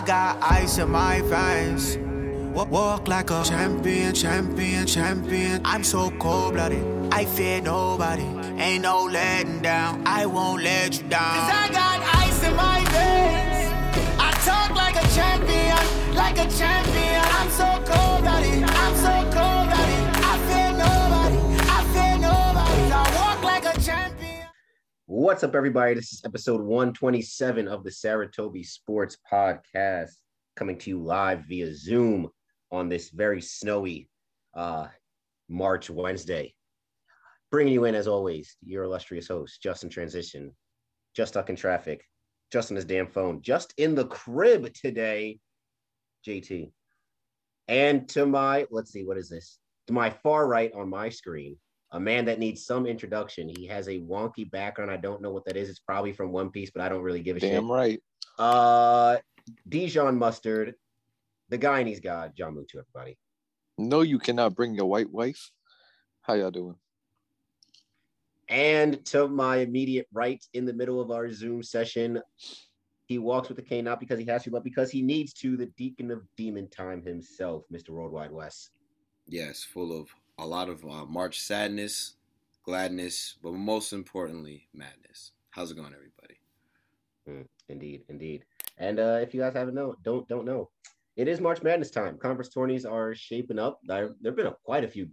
I got ice in my veins. Walk like a champion, champion, champion. I'm so cold blooded. I fear nobody. Ain't no letting down. I won't let you down. Cause I got ice in my veins. I talk like a champion, like a champion. I'm so cold blooded. I'm so What's up, everybody? This is episode 127 of the Saratobi Sports Podcast, coming to you live via Zoom on this very snowy uh, March Wednesday. Bringing you in, as always, your illustrious host, Justin Transition, just stuck in traffic, just on his damn phone, just in the crib today, JT. And to my, let's see, what is this? To my far right on my screen, a man that needs some introduction. He has a wonky background. I don't know what that is. It's probably from One Piece, but I don't really give a Damn shit. right. Uh, Dijon Mustard, the guy and he's got John Mutu, everybody. No, you cannot bring your white wife. How y'all doing? And to my immediate right, in the middle of our Zoom session, he walks with the cane not because he has to, but because he needs to. The Deacon of Demon Time himself, Mr. Worldwide West. Yes, full of a lot of uh, March sadness, gladness, but most importantly, madness. How's it going, everybody? Mm, indeed, indeed. And uh, if you guys haven't know, don't don't know, it is March Madness time. Conference tourneys are shaping up. There there've been a, quite a few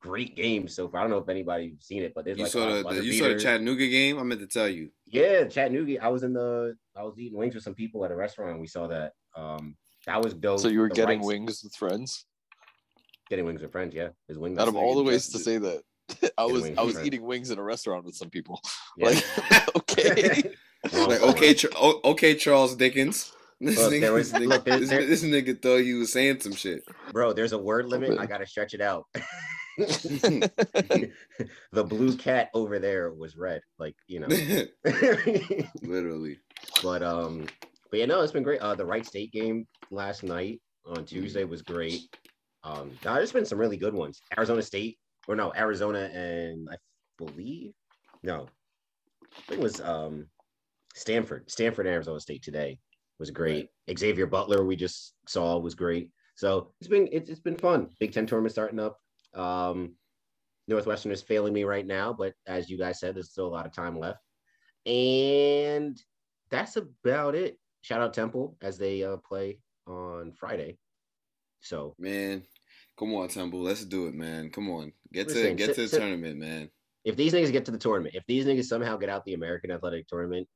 great games so far. I don't know if anybody's seen it, but there's You like saw a the, the you saw the. Chattanooga game. I meant to tell you. Yeah, Chattanooga. I was in the I was eating wings with some people at a restaurant. and We saw that. Um, that was dope. So you were The getting rights- wings with friends? Getting wings with friends. Yeah, his wing. Out of all the ways to say that, I was I was eating wings in a restaurant with some people. Yeah. Like, okay. Like okay, Ch- okay, Charles Dickens. This, Look, nigga, there was- this, nigga, look, this, there- this nigga thought you was saying some shit. bro. There's a word limit. I gotta stretch it out. the blue cat over there was red, like you know. Literally. but um, but yeah, no, it's been great. Uh, the Wright State game last night on Tuesday was great. Um, there's been some really good ones. Arizona State, or no, Arizona and I believe no, I think it was um Stanford, Stanford and Arizona State today was great. Xavier Butler we just saw was great. So it's been it's, it's been fun. Big Ten tournament starting up. Um, Northwestern is failing me right now, but as you guys said, there's still a lot of time left. And that's about it. Shout out Temple as they uh, play on Friday. So Man, come on, Temple. Let's do it, man. Come on. Get to get to the tournament, man. if these niggas get to the tournament, if these niggas somehow get out the American Athletic Tournament,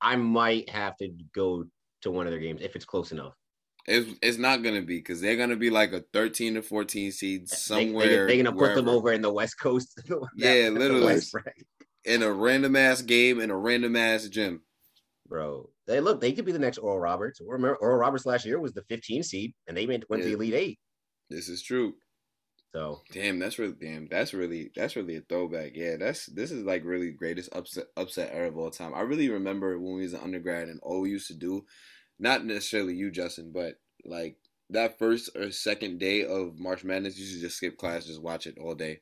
I might have to go to one of their games if it's close enough. It's, it's not gonna be because they're gonna be like a 13 to 14 seed somewhere. they, are gonna put them over in the West Coast. Yeah, literally. In a random ass game in a random ass gym. bro. They look, they could be the next Oral Roberts. Or remember, Oral Roberts last year was the 15 seed, and they went, went to the Elite Eight. This is true. So Damn, that's really damn. That's really that's really a throwback. Yeah, that's this is like really greatest upset upset era of all time. I really remember when we was an undergrad and all we used to do, not necessarily you, Justin, but like that first or second day of March Madness, you used to just skip class, just watch it all day.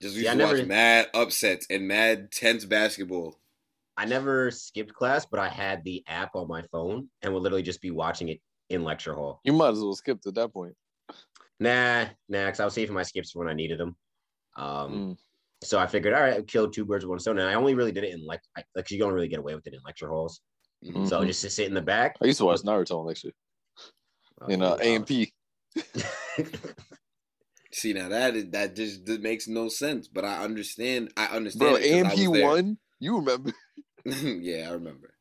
Just used I to never- watch mad upsets and mad tense basketball. I never skipped class, but I had the app on my phone and would literally just be watching it in lecture hall. You might as well skip at that point. Nah, nah, because I was saving my skips for when I needed them. Um, Mm. so I figured, all right, I'll kill two birds with one stone. And I only really did it in like, I- like you don't really get away with it in lecture halls. Mhm. So just to sit in the back. I used to watch Naruto on lecture in uh, AMP. See now that is, that just that makes no sense, but I understand. I understand. Bro, it 'cause I AMP was there. one. You remember? yeah, I remember.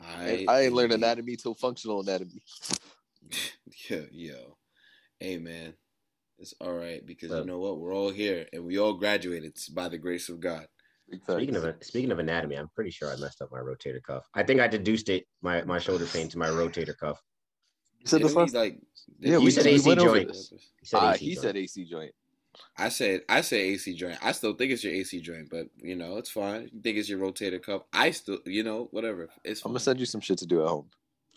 I, I ain't learned anatomy till functional anatomy. Yeah, yo, hey man, it's all right because Well- you know what? We're all here and we all graduated by the grace of God. Speaking of speaking of anatomy, I'm pretty sure I messed up my rotator cuff. I think I deduced it my my shoulder pain to my rotator cuff. You said this Didn't we, last. like, Yeah, didn't we said AC went joint. He said Ah, AC he joint. said AC joint. I said I said AC joint. I still think it's your AC joint, but you know it's fine. You think it's your rotator cuff? I still, you know, whatever. It's I'm gonna send you some shit to do at home.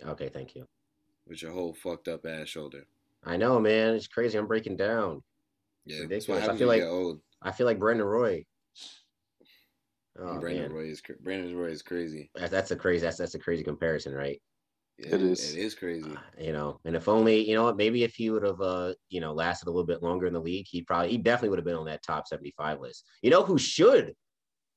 Okay, thank you. with your whole fucked up ass shoulder. I know, man. It's crazy. I'm breaking down. Yeah, Ridiculous. that's what I feel like- old. I feel like Brandon Roy. Oh, Brandon man. Roy is cra- Brandon Roy is crazy. That's, that's a crazy. That's that's a crazy comparison, right? Yeah, It is. It is crazy. You know, and if only you know, maybe if he would have, uh, you know, lasted a little bit longer in the league, he probably, he definitely would have been on that top seventy-five list. You know, who should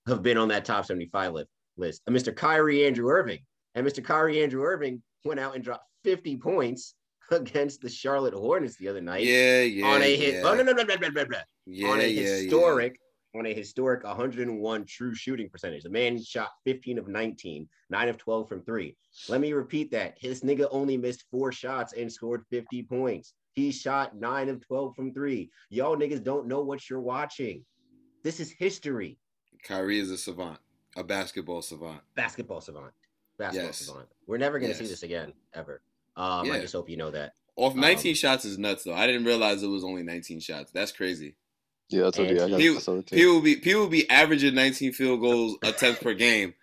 have been on that top seventy-five list? List, Uh, Mr. Kyrie Andrew Irving, and Mr. Kyrie Andrew Irving went out and dropped fifty points against the Charlotte Hornets the other night Yeah, yeah. on a hit. Yeah, Oh no, no, no, no, no, no, no. no. yeah, on a yeah, yeah. On a historic 101 true shooting percentage. The man shot 15 of 19, 9 of 12 from 3. Let me repeat that. His nigga only missed 4 shots and scored 50 points. He shot 9 of 12 from 3. Y'all niggas don't know what you're watching. This is history. Kyrie is a savant, a basketball savant. Basketball savant. Basketball Yes. savant. We're never going to see this again ever. Um, I just hope you know that. Off 19 Um, shots is nuts though. I didn't realize it was only 19 shots. That's crazy. Yeah, that's what I got. People, I saw that too. people be people be averaging 19 field goals attempts per game,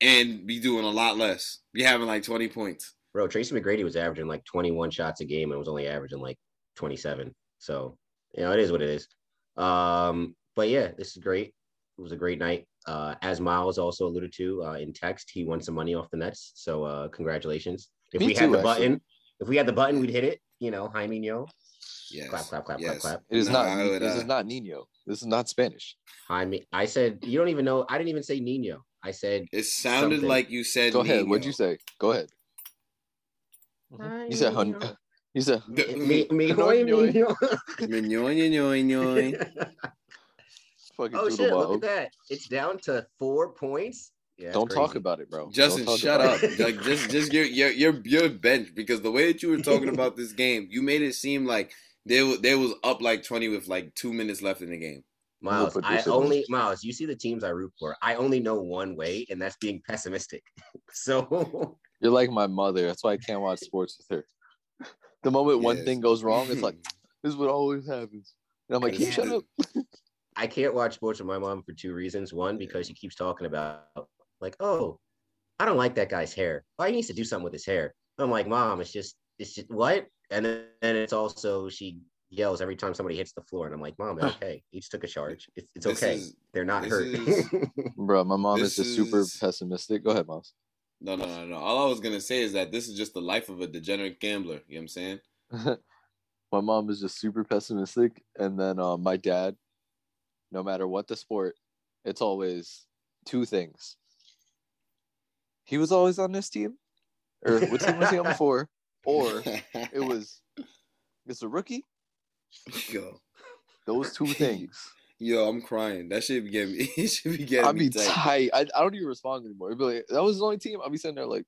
and be doing a lot less. Be having like 20 points. Bro, Tracy McGrady was averaging like 21 shots a game and was only averaging like 27. So, you know, it is what it is. Um, but yeah, this is great. It was a great night. Uh, as Miles also alluded to uh, in text, he won some money off the Nets. So, uh, congratulations. If Me we had the actually. button, if we had the button, we'd hit it. You know, Jaime Yo. Yes. Clap, clap, clap, yes. clap, clap. It is No, not. Would, this uh, is not Nino. This is not Spanish. Jaime, I said, you don't even know. I didn't even say Nino. I said, It sounded Something. like you said. Go ahead. Nino. What'd you say? Go ahead. You said hun. You said me, me, No, hoy, fucking Oh doodle shit! Look bob. at that. It's down to four points. Yeah, that's Don't talk crazy. about it, bro. Justin, Don't talk shut about up. it. Like just just your your your your bench because the way that you were talking about this game, you made it seem like they wa- they was up like 20 with like 2 minutes left in the game. Miles, put I only Miles. You see the teams I root for. I only know one way, and that's being pessimistic. So You're like my mother. That's why I can't watch sports with her. The moment one thing goes wrong, it's like this is what always happens. And I'm like, can you shut up? I can't watch sports with my mom for two reasons. One, because she keeps talking about like, oh, I don't like that guy's hair. Oh, he needs to do something with his hair. I'm like, mom, it's just, it's just what? And then and it's also she yells every time somebody hits the floor, and I'm like, mom, they're okay. each took a charge. It's, it's okay. is- They're not hurt. is- Bro, my mom is just super is- pessimistic. Go ahead, Miles. no, no, no, no. All I was gonna say is that this is just the life of a degenerate gambler. You know what I'm saying? my mom is just super pessimistic, and then um, my dad, no matter what the sport, it's always two things. He was always on this team, or what team was he on before? Or it was it's a rookie. yo, Those two things. yo, I'm crying. That should be getting me. It should be getting I'd me be tight. tight. I, I don't even respond anymore. Be like, that was the only team. I'll be sitting there like,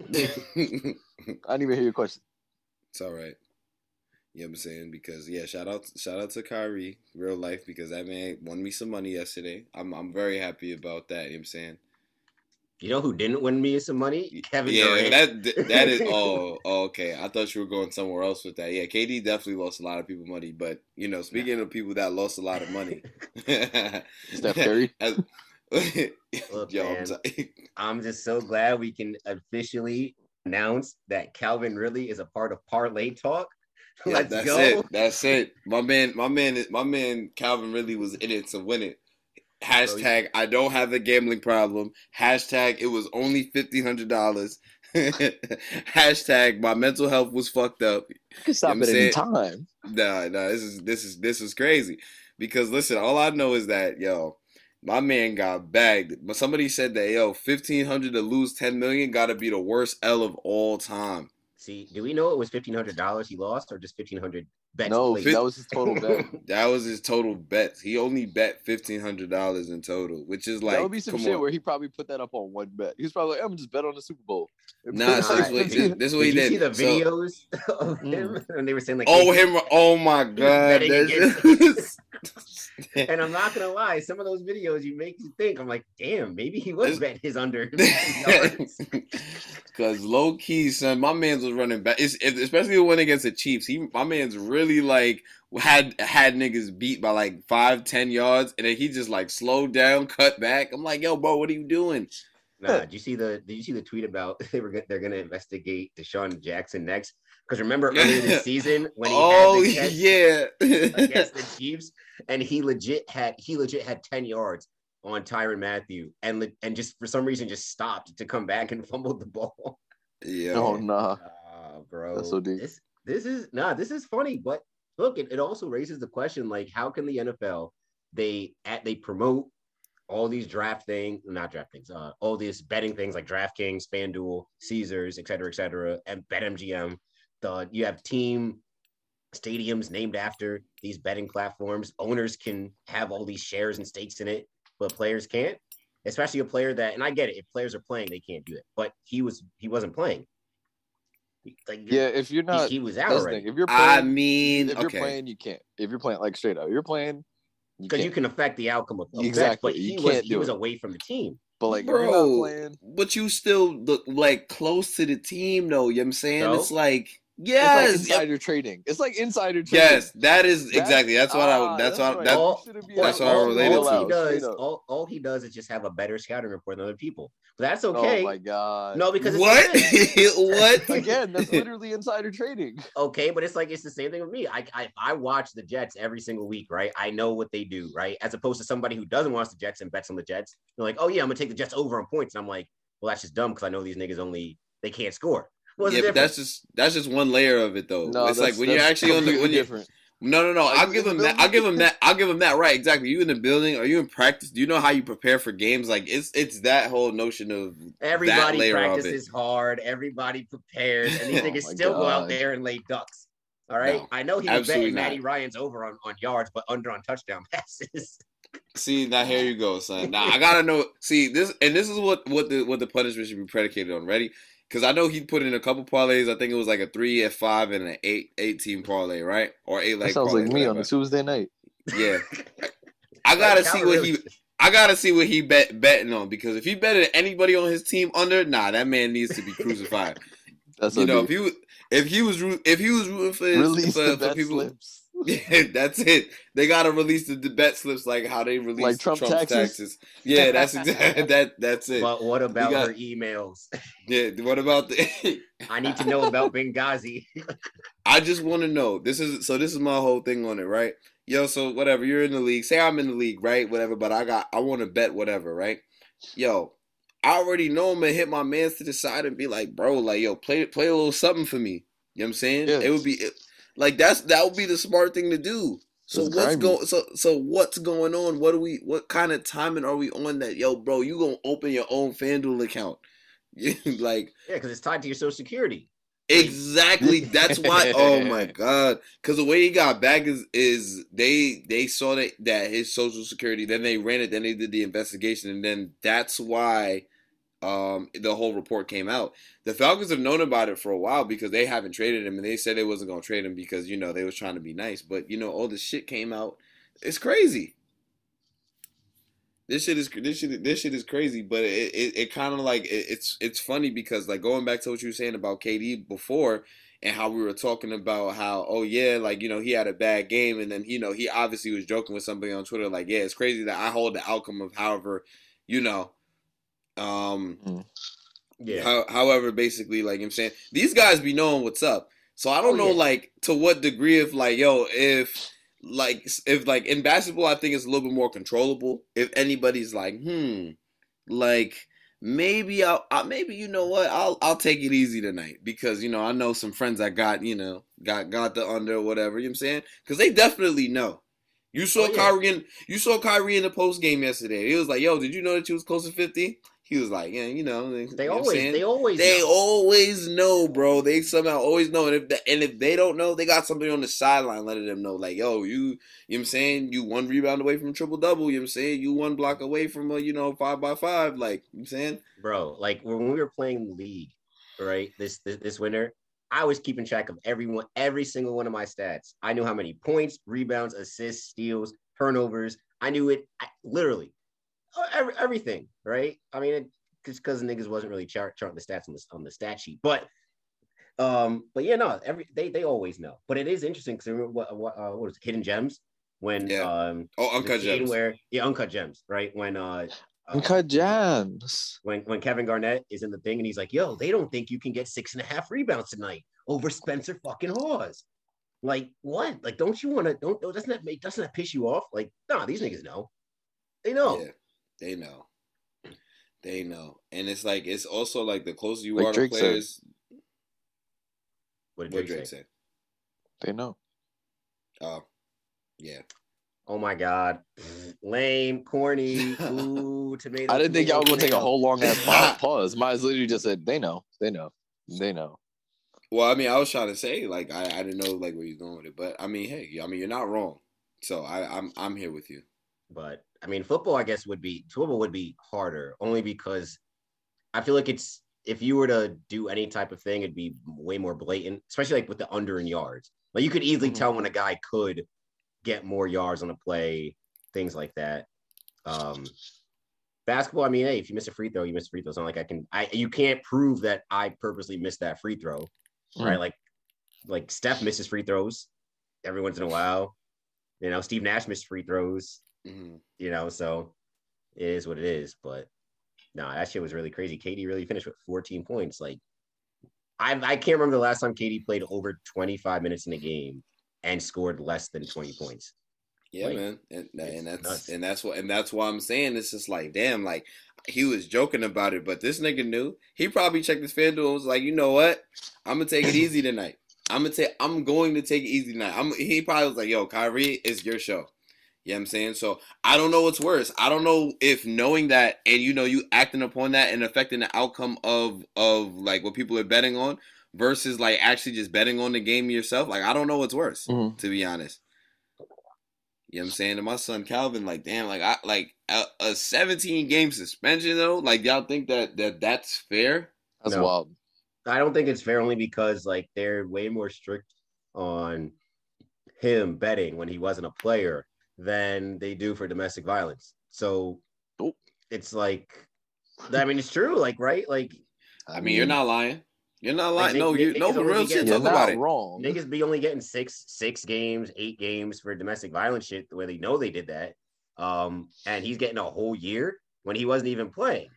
I didn't even hear your question. It's all right. You know what I'm saying? Because yeah, shout out shout out to Kyrie, real life, because that man won me some money yesterday. I'm I'm very happy about that. You know what I'm saying? You know who didn't win me some money? Kevin yeah, Durant. that that is oh, oh okay. I thought you were going somewhere else with that. Yeah, KD definitely lost a lot of people money, but you know, speaking of people that lost a lot of money, Steph Curry? As- Look, Yo, I'm man. t- I'm just so glad we can officially announce that Calvin really is a part of Parlay Talk. Yeah, Let's that's go. it. That's it. My man, my man, my man, Calvin really was in it to win it. Hashtag I don't have a gambling problem. Hashtag it was only fifteen hundred dollars. Hashtag my mental health was fucked up. You can stop You know at what I'm any saying? time. Nah, nah, this is this is this is crazy. Because listen, all I know is that yo, my man got bagged. But somebody said that yo, fifteen hundred to lose ten million gotta be the worst L of all time. See, do we know it was fifteen hundred dollars he lost, or just fifteen hundred bets? No, placed? that was his total bet. That was his total bet. He only bet fifteen hundred dollars in total, which is like that would be some shit on. where he probably put that up on one bet. He was probably like, I'm gonna just bet on the Super Bowl. Nah, so this, is what, this, this is what he did you see the So- videos of mm. him? And they were saying like, oh hey, him! Oh my god! And I'm not gonna lie, some of those videos you make you think. I'm like, damn, maybe he was betting his under. Cause low key, son, my man's was running back. It's, it- especially when against the Chiefs. He, my man's really like had had niggas beat by like five, ten yards, and then he just like slowed down, cut back. I'm like, yo, bro, what are you doing? Nah, did you see the did you see the tweet about they were they're gonna investigate DeSean Jackson next? Because remember earlier this season when he oh had the catch yeah, against the Chiefs and he legit had he legit had 10 yards on Tyrann Mathieu and and just for some reason just stopped to come back and fumbled the ball. Yeah. Oh nah. Uh, bro, That's so deep. this this is nah, this is funny, but look, it, it also raises the question like, how can the NFL they at they promote all these draft things, not draft things, uh, all these betting things like DraftKings, FanDuel, Caesars, et cetera, et cetera, and BetMGM. The you have team stadiums named after these betting platforms. Owners can have all these shares and stakes in it, but players can't. Especially a player that, and I get it, if players are playing, they can't do it. But he was he wasn't playing. Like Yeah, if you're not, he was out that's already. thing. If you're playing, I mean, if you're playing, you can't. If you're playing like straight up, you're playing. Because you can't. can affect the outcome of, of bets, Exactly, but you he was can't he was it. away from the team. But like, if you're not Bro, playing, but you still look like close to the team, though. You know what I'm saying? So? It's like, it's yes, like insider trading. It's like insider trading. yes, that is That's- exactly. That's what I. ah, That's what. right. That, All- that's allowed. what I all, related all to. he does, all, all he does is just have a better scouting report than other people. But that's okay. Oh my god. no, because it's what? what? Again, that's literally insider trading. okay, but it's like it's the same thing with me. I, I I watch the Jets every single week, right? I know what they do, right? As opposed to somebody who doesn't watch the Jets and bets on the Jets. They're like, oh yeah, I'm gonna take the Jets over on points, and I'm like, well, that's just dumb because I know these niggas only they can't score. What's yeah, but that's just that's just one layer of it, though. No, it's like when you're actually on the when you different. no no no. Are I'll give in him the that. I'll give him that. I'll give him that. Right, exactly. You in the building? Are you in practice? Do you know how you prepare for games? Like it's it's that whole notion of Everybody layer of practices hard. Everybody prepares, and these Oh niggas my still go out there and lay ducks. All right. No, I know he was absolutely betting. Matty Ryan's over on, on yards, but under on touchdown passes. See, now here you go, son. Now I gotta know. See this, and this is what what the what the punishment should be predicated on. Ready? Because I know he put in a couple parlays. I think it was like a three at five and an eight eight team parlay, right? Or eight That leg. sounds parlay, like me on a Tuesday night. Yeah, I gotta see what he. I gotta see what he bet betting on because if he betted anybody on his team under, nah, that man needs to be crucified. That's you know, I if he was if he was root, if he was rooting for his, for, the for people, slips. Yeah, that's it. They gotta release the, the bet slips like how they release Like Trump Trump's taxes? taxes. Yeah, that's exactly that. That's it. But what about got- her emails? Yeah. What about the? I need to know about Benghazi. I just want to know. This is so. This is my whole thing on it, right? Yo, so whatever. You're in the league. Say I'm in the league, right? Whatever. But I got. I want to bet whatever, right? Yo, I already know I'm gonna hit my man's to the side and be like, bro, like, yo, play play a little something for me. You know what I'm saying? Yeah. It would be it, like that's that would be the smart thing to do. So It's what's grimy. going? So so what's going on? What are we? What kind of timing are we on that? Yo, bro, you gonna open your own FanDuel account? like yeah, because it's tied to your social security. Exactly. That's why. Oh my god. Because the way he got back is is they they saw that that his social security. Then they ran it. Then they did the investigation, and then that's why um the whole report came out. The Falcons have known about it for a while because they haven't traded him, and they said they wasn't gonna trade him because you know they was trying to be nice. But you know all this shit came out. It's crazy. This shit is this shit this shit is crazy, but it it, it kind of like it, it's it's funny because like going back to what you were saying about KD before and how we were talking about how oh yeah like you know he had a bad game and then you know he obviously was joking with somebody on Twitter like yeah it's crazy that I hold the outcome of however you know um Yeah. how, however, basically, like I'm saying, these guys be knowing what's up. So I don't Oh, know, yeah. like, to what degree if, like, yo, if, like, if, like, in basketball, I think it's a little bit more controllable. If anybody's like, hmm, like, maybe I'll, I, maybe you know what, I'll, I'll take it easy tonight because you know I know some friends I got, you know, got got the under or whatever. You know what I'm saying? Because they definitely know. You saw Oh, yeah. Kyrie in, you saw Kyrie in the post game yesterday. He was like, "Yo, did you know that you was close to 50? He was like, "Yeah, you know." you They know always, they always, They know. always know, bro. They somehow always know, and if the, and if they don't know, they got somebody on the sideline letting them know, like, yo, you, you know what I'm saying? You one rebound away from triple double. You know what I'm saying? You one block away from a, you know, five by five. Like, you know what I'm saying? bro. Like when we were playing league, right? This, this this winter, I was keeping track of everyone, every single one of my stats. I knew how many points, rebounds, assists, steals, turnovers. I knew it I, literally, every, everything. Right? I mean, it, just because niggas wasn't really chart, charting the stats on the on the stat sheet, but. Um, but yeah, no, every they they always know. But it is interesting because remember what what uh, what was it, hidden gems when Yeah. um Oh, the uncut gems. where yeah uncut gems right when uh uh, Uncut Gems. when when Kevin Garnett is in the thing and he's like, "Yo, they don't think you can get six and a half rebounds tonight over Spencer fucking Hawes." Like what? Like, don't you want to? Don't doesn't that make doesn't that piss you off? Like, nah, these niggas know. They know. Yeah. They know. They know, and it's like it's also like the closer you Like are Drake to said. players. What did Drake, Drake say? say? They know. Oh, yeah. Oh my god, lame, corny, ooh, tomato. I didn't think y'all were gonna take a whole long ass pause. pause. Mine's literally just said they know. They know. They know. Well, I mean, I was trying to say like I, I didn't know like where you're going with it, but I mean, hey, I mean you're not wrong. So I, I'm I'm here with you. But I mean, football, I guess, would be football would be harder only because I feel like it's if you were to do any type of thing, it'd be way more blatant, especially like with the under and yards. Like you could easily Mhm. tell when a guy could get more yards on a play, things like that. Um, basketball, I mean, hey, if you miss a free throw, you miss a free throw. It's not like I can, I you can't prove that I purposely missed that free throw, right? Like, like Steph misses free throws every once in a while. You know, Steve Nash missed free throws hmm you know, so it is what it is. But no, that shit was really crazy. KD really finished with 14 points. Like, I I can't remember the last time KD played over 25 minutes in a game and scored less than 20 points. Yeah, Like, man, and, and that's nuts. and that's what and that's why I'm saying it's just like damn, like he was joking about it, but this nigga knew. He probably checked his FanDuel and was like, you know what, I'm gonna take it easy tonight. I'm gonna take. I'm going to take it easy tonight. I'm. He probably was like, yo, Kyrie, it's your show. You know what I'm saying? So I don't know what's worse. I don't know if knowing that and you know you acting upon that and affecting the outcome of of like what people are betting on versus like actually just betting on the game yourself. Like I don't know what's worse, Mhm. to be honest. You know what I'm saying? To my son Calvin, like, damn, like I like a, a 17 game suspension though. Like y'all think that that that's fair? That's No. wild. I don't think it's fair only because like they're way more strict on him betting when he wasn't a player than they do for domestic violence. So Oh. it's like I mean it's true, like right? Like I mean, you're not lying. You're not lying. Like, no, you niggas no for real be shit. You're Talk about it. wrong. niggas be only getting six six games, eight games for domestic violence shit the way they know they did that. Um, and he's getting a whole year when he wasn't even playing.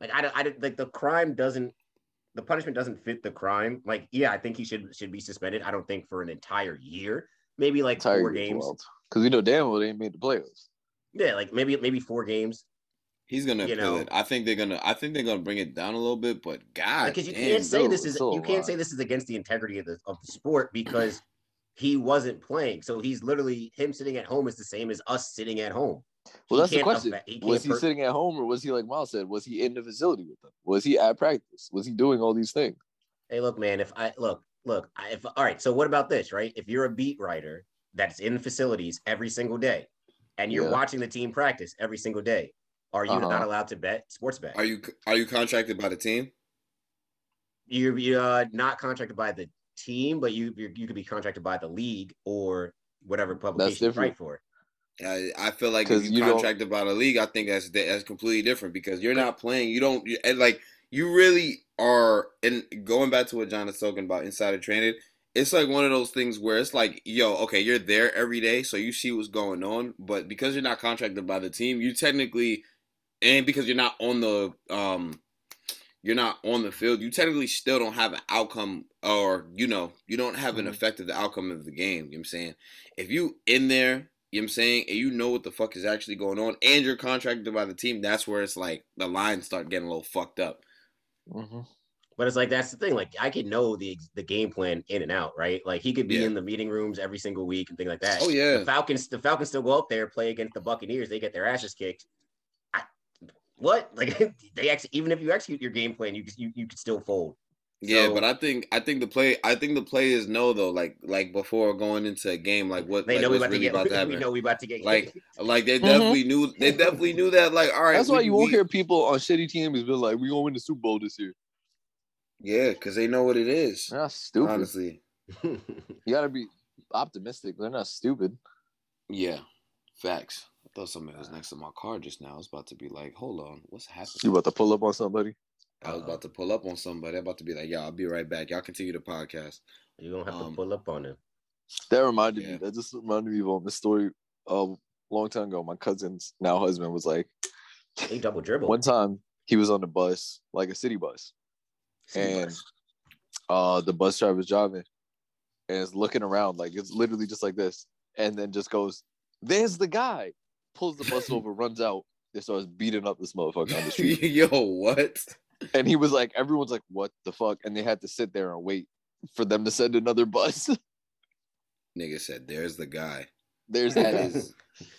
Like I, don't- I like the crime doesn't, the punishment doesn't fit the crime. Like yeah, I think he should should be suspended. I don't think for an entire year, maybe like four games. Because we know damn well they ain't made the playoffs. Yeah, like maybe maybe four games. He's gonna you know. it. I think they're gonna. I think they're gonna bring it down a little bit. But God, Because you damn, can't say dude, this is so you can't wild. say this is against the integrity of the of the sport because he wasn't playing. So he's literally him sitting at home is the same as us sitting at home. Well, He that's the question. affect- he was he per- sitting at home or was he like Miles said? Was he in the facility with them? Was he at practice? Was he doing all these things? Hey, look, man. If I look, look. I- If all right. So what about this, right? If you're a beat writer that's in facilities every single day, and you're Yeah. watching the team practice every single day, are you Uh-huh. not allowed to bet sports bet? Are you are you contracted by the team? You're, you're uh, not contracted by the team, but you you're, you could be contracted by the league or whatever publication you different. write for. I, I feel like if 'Cause you, you don't- contracted by the league, I think that's that's completely different because you're not playing. You don't you, like you really are. And going back to what John is talking about insider training, it's like one of those things where it's like, yo, okay, you're there every day, so you see what's going on, but because you're not contracted by the team, you technically, and because you're not on the um, you're not on the field, you technically still don't have an outcome, or you know, you don't have an Mhm. effect of the outcome of the game. You know what I'm saying? If you in there you know what I'm saying? And you know what the fuck is actually going on, and you're contracted by the team, that's where it's like the lines start getting a little fucked up. Mm-hmm. But it's like that's the thing. Like I could know the the game plan in and out, right? Like he could be Yeah. in the meeting rooms every single week and things like that. Oh, yeah. The Falcons, the Falcons still go up there, play against the Buccaneers. They get their asses kicked. I, what? Like they actually, even if you execute your game plan, you you you could still fold. Yeah, So- but I think I think the play I think the players know though, like like before going into a game, like what They like know we what's about really to get. about to we know we about to get. Like like they Mhm. definitely knew they definitely knew that. Like all right, That's why we- you won't hear people on shitty teams be like, "We gonna win the Super Bowl this year." Yeah, because they know what it is. They're not stupid. Honestly, You gotta be optimistic. They're not stupid. yeah, facts. I thought somebody was next to my car just now. I was about to be like, hold on, what's happening? You about to pull up on somebody? I was about to pull up on somebody. I'm about to be like, yeah, I'll be right back. Y'all continue the podcast. You're gonna have Um, to pull up on him. That reminded Yeah. me. That just reminded me of um, the story a long time ago. My cousin's now husband was like, They double dribble. one time he was on the bus, like a city bus, City and uh, the bus driver's driving and is looking around, like it's literally just like this, and then just goes, "There's the guy." Pulls the bus over, runs out, They started beating up this motherfucker on the street. Yo, what? and he was like, everyone's like, what the fuck? And they had to sit there and wait for them to send another bus. Nigga said, "There's the guy." There's That that. is.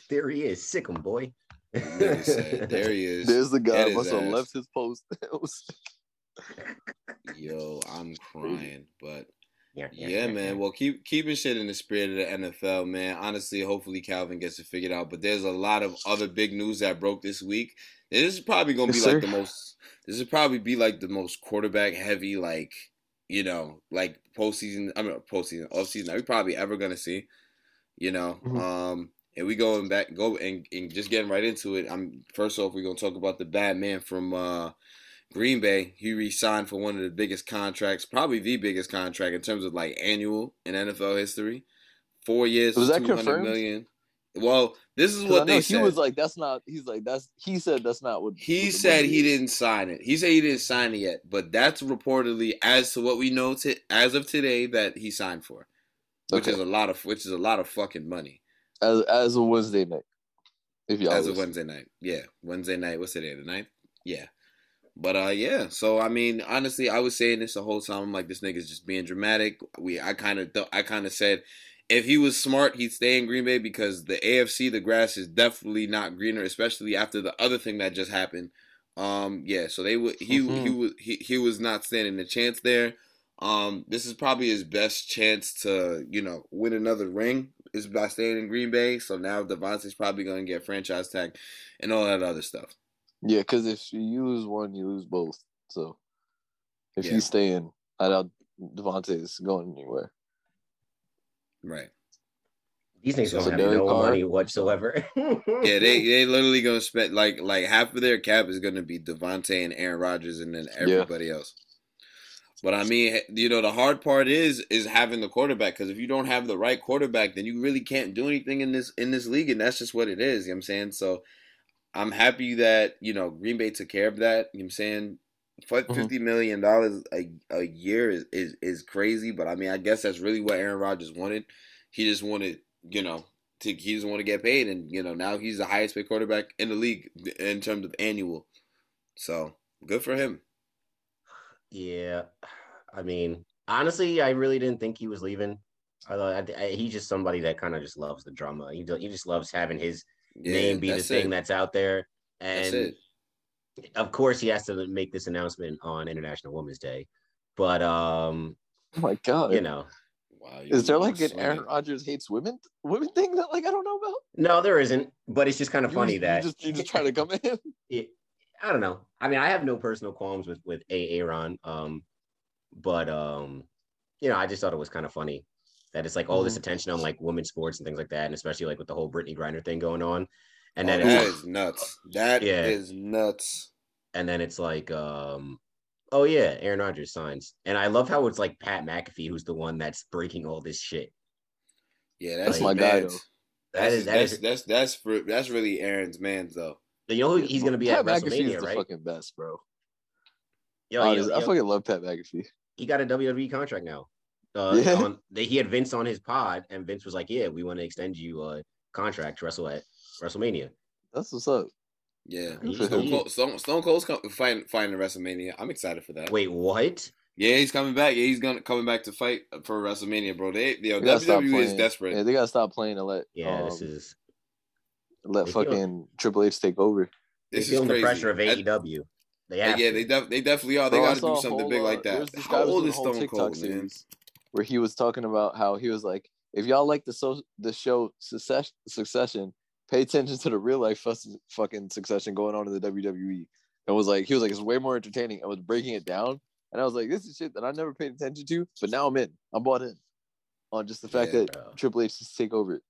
There he is. Sick him, boy. Nigga said, "There he is." There's the guy. At his Must have left his post. Yo, I'm crying, but Yeah, yeah, man. Well, keep keeping shit in the spirit of the NFL, man. Honestly, hopefully Calvin gets it figured out. But there's a lot of other big news that broke this week. This is probably gonna be Yes, like sir. the most. This is probably be like the most quarterback heavy, like you know, like postseason. I mean, postseason, off season. That we probably ever gonna see. You know, Mhm. um, and we going back, go and, and just getting right into it. I'm first off, we're gonna talk about the bad man from uh, Green Bay. He re-signed for one of the biggest contracts, probably the biggest contract in terms of like annual in NFL history. Four years, Was that confirmed? million. Well, this is what they he said. was like, that's not. He's like, that's. He said that's not what. He what said he is. didn't sign it. He said he didn't sign it yet, but that's reportedly as to what we know to as of today that he signed for, which Okay. is a lot of which is a lot of fucking money as as a Wednesday night. If y'all as a. Wednesday night. Yeah, Wednesday night. What's today? The ninth. Yeah, but uh, yeah. So I mean, honestly, I was saying this the whole time. I'm like, this nigga's just being dramatic. We, I kind of, th- I kind of said. If he was smart, he'd stay in Green Bay because the AFC, the grass is definitely not greener, especially after the other thing that just happened. Um, yeah, so they would he he Mhm. was he, he was not standing a chance there. Um, this is probably his best chance to you know win another ring is by staying in Green Bay. So now Davante's probably going to get franchise tag and all that other stuff. Yeah, because if you lose one, you lose both. So if Yeah. he's staying, I doubt Davante is going anywhere. Right. These things So don't have no Carr- money whatsoever. Yeah, they they literally gonna spend like like half of their cap is gonna be Davante and Aaron Rodgers and then everybody else. But I mean, you know, the hard part is is having the quarterback because if you don't have the right quarterback, then you really can't do anything in this in this league, and that's just what it is. You know what I'm saying? So I'm happy that you know Green Bay took care of that. You know what I'm saying? Mhm. Fifty million dollars a a year is, is is crazy, but I mean, I guess that's really what Aaron Rodgers wanted. He just wanted, you know, to, he just want to get paid, and you know now he's the highest paid quarterback in the league in terms of annual. So good for him. yeah, I mean, honestly, I really didn't think he was leaving. I thought I, I, he's just somebody that kind of just loves the drama. He he just loves having his Yeah, name be the thing it. that's out there. That's And it. of course, he has to make this announcement on International Women's Day. But um, Oh my god! you know, Wow, you is there like really an Aaron swinging. Rodgers hates women women thing that like I don't know about? no, there isn't. But it's just kind of You funny just, that you just you just try to come in. it, I don't know. I mean, I have no personal qualms with with A. Aaron, um, but um, you know, I just thought it was kind of funny that it's like all this Mhm. attention on like women's sports and things like that, and especially like with the whole Brittney Griner thing going on, and Oh, then that it's is nuts. That is Yeah. nuts. and then it's like, um, oh yeah, Aaron Rodgers signs, and I love how it's like Pat McAfee who's the one that's breaking all this shit. Yeah, that's That's my my guy, though. That That's, is that that's, is. that's that's for that's really Aaron's man's though. You know who he's gonna be at Pat McAfee WrestleMania, is the right? fucking best, bro. Yo, Honest, yo, I fucking love Pat McAfee. he got a WWE contract now. Uh, Yeah. on, they, he had Vince on his pod, and Vince was like, "Yeah, we want to extend you a contract to wrestle at WrestleMania." That's what's up. Yeah, Stone, Cold, Stone, Stone Cold's com- fighting fighting at WrestleMania. I'm excited for that. Wait, what? Yeah, he's coming back. Yeah, he's gonna coming back to fight for WrestleMania, bro. They, yo, They gotta stop WWE is playing. desperate. Yeah, they gotta stop playing and let Yeah, this um, is let They feel- fucking Triple H take over. they this is feeling the pressure of I- AEW. They yeah, have yeah, to. they def- they definitely are. They Bro, got to do something whole, big uh, like that. was this guy How old is Stone TikTok Cold, man? Series where he was talking about how he was like, if y'all like the so the show Succession, Succession, pay attention to the real life fuss, fucking Succession going on in the WWE. And was like, he was like, it's way more entertaining. I was breaking it down, and I was like, this is shit that I never paid attention to, but now I'm in. I'm bought in on just the fact Yeah, that bro. Triple H just take over it.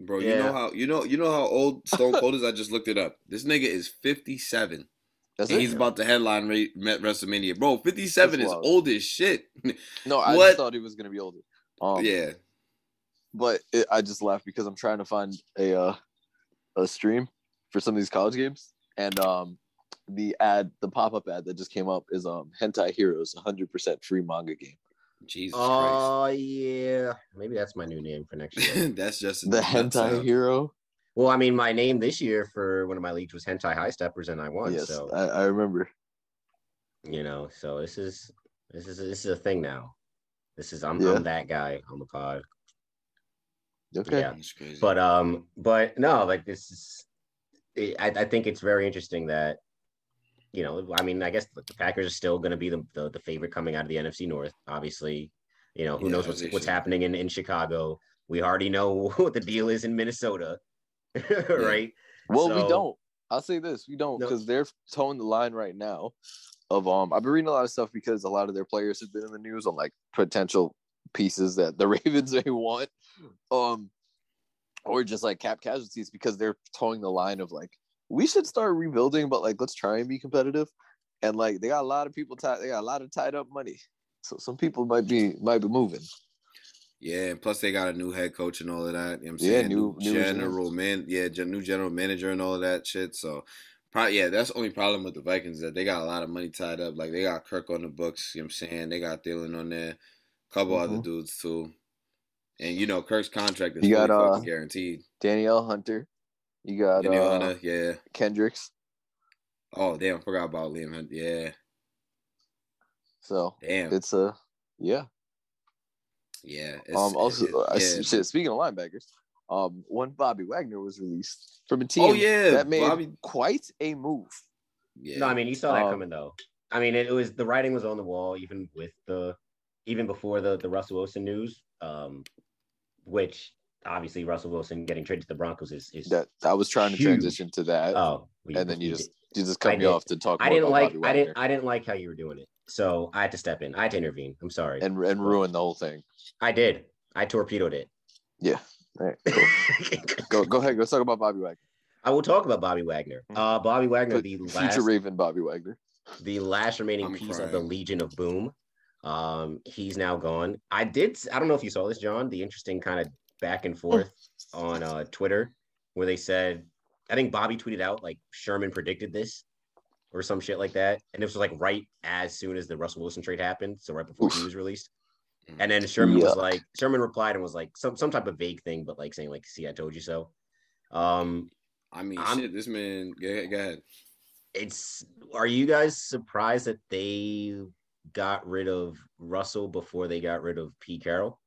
Bro, you know how you know you know how old Stone Cold is. I just looked it up. This nigga is 57, That's and it. he's about to headline Re- Met WrestleMania. Bro, 57 is wild. old as shit. no, I just thought he was gonna be older. Um, yeah, but it, I just laughed because I'm trying to find a uh, a stream for some of these college games, and um, the ad, the pop up ad that just came up is um Hentai Heroes, 100% free manga game. Jesus Oh yeah, maybe that's my new name for next year. That's just The Hentai Hero. Well, I mean, my name this year for one of my leagues was Hentai High Steppers, and I won. yes, So I, I remember. you know, so this is this is this is a thing now. This is I'm Yeah. I'm that guy on the pod. Okay. Yeah. It's crazy. But um, but no, like this is. It, I I think it's very interesting that, you know, I mean, I guess the Packers are still going to be the, the the favorite coming out of the NFC North. Obviously, you know, who Yeah, knows what's what's happening in in Chicago. We already know what the deal is in Minnesota, right? Well, we don't. I'll say this: we don't No. because they're towing the line right now. Of um, I've been reading a lot of stuff because a lot of their players have been in the news on like potential pieces that the Ravens may want, um, or just like cap casualties because they're towing the line of like we should start rebuilding, but like let's try and be competitive. And like they got a lot of people tied, they got a lot of tied up money, so some people might be might be moving. Yeah, and plus they got a new head coach and all of that. You know what I'm Yeah, saying? new- new regime. general man, yeah, new general manager and all of that shit. So, probably yeah, that's the only problem with the Vikings that they got a lot of money tied up. Like they got Kirk on the books. You know what I'm saying? They got Dalvin on there, a couple other Mhm. dudes too. And you know Kirk's contract is You got, uh, guaranteed. Danielle Hunter, you got Daniel uh, Hunter, yeah. Kendricks. Oh damn, forgot about Liam Hunt. Yeah, So damn. it's a yeah. Yeah. Um. Also, it- uh, yeah. shit, speaking of linebackers, um, when Bobby Wagner was released from a team, Oh yeah, that made Bobby. quite a move. Yeah. No, I mean you saw that Um, coming though. I mean it, was the writing was on the wall even with the even before the the Russell Wilson news, um, which obviously Russell Wilson getting traded to the Broncos is is That I was trying to transition to that, oh we- and then we you did- just you just cut I me did. off to talk. More I didn't like Bobby I didn't I didn't like how you were doing it, so I had to step in. I had to intervene. I'm sorry. and and ruin the whole thing. I did. I torpedoed it. Yeah. All right, cool. go go ahead. Let's talk about Bobby Wagner, I will talk about Bobby Wagner. Uh, Bobby Wagner, But the future last Raven Bobby Wagner. the last remaining I'm piece of the. Legion of Boom. Um, he's now gone. I did. I don't know if you saw this, John. The interesting kind of back and forth on uh, Twitter, where they said, I think Bobby tweeted out like Sherman predicted this, or some shit like that, and this was like right as soon as the Russell Wilson trade happened, so right before he was released. And then Sherman was like, Sherman replied and was like some some type of vague thing, but like saying like, "See, I told you so." Um, I mean, I'm- shit. This man. Go ahead. Go ahead. it's are you guys surprised that they got rid of Russell before they got rid of P. Carroll?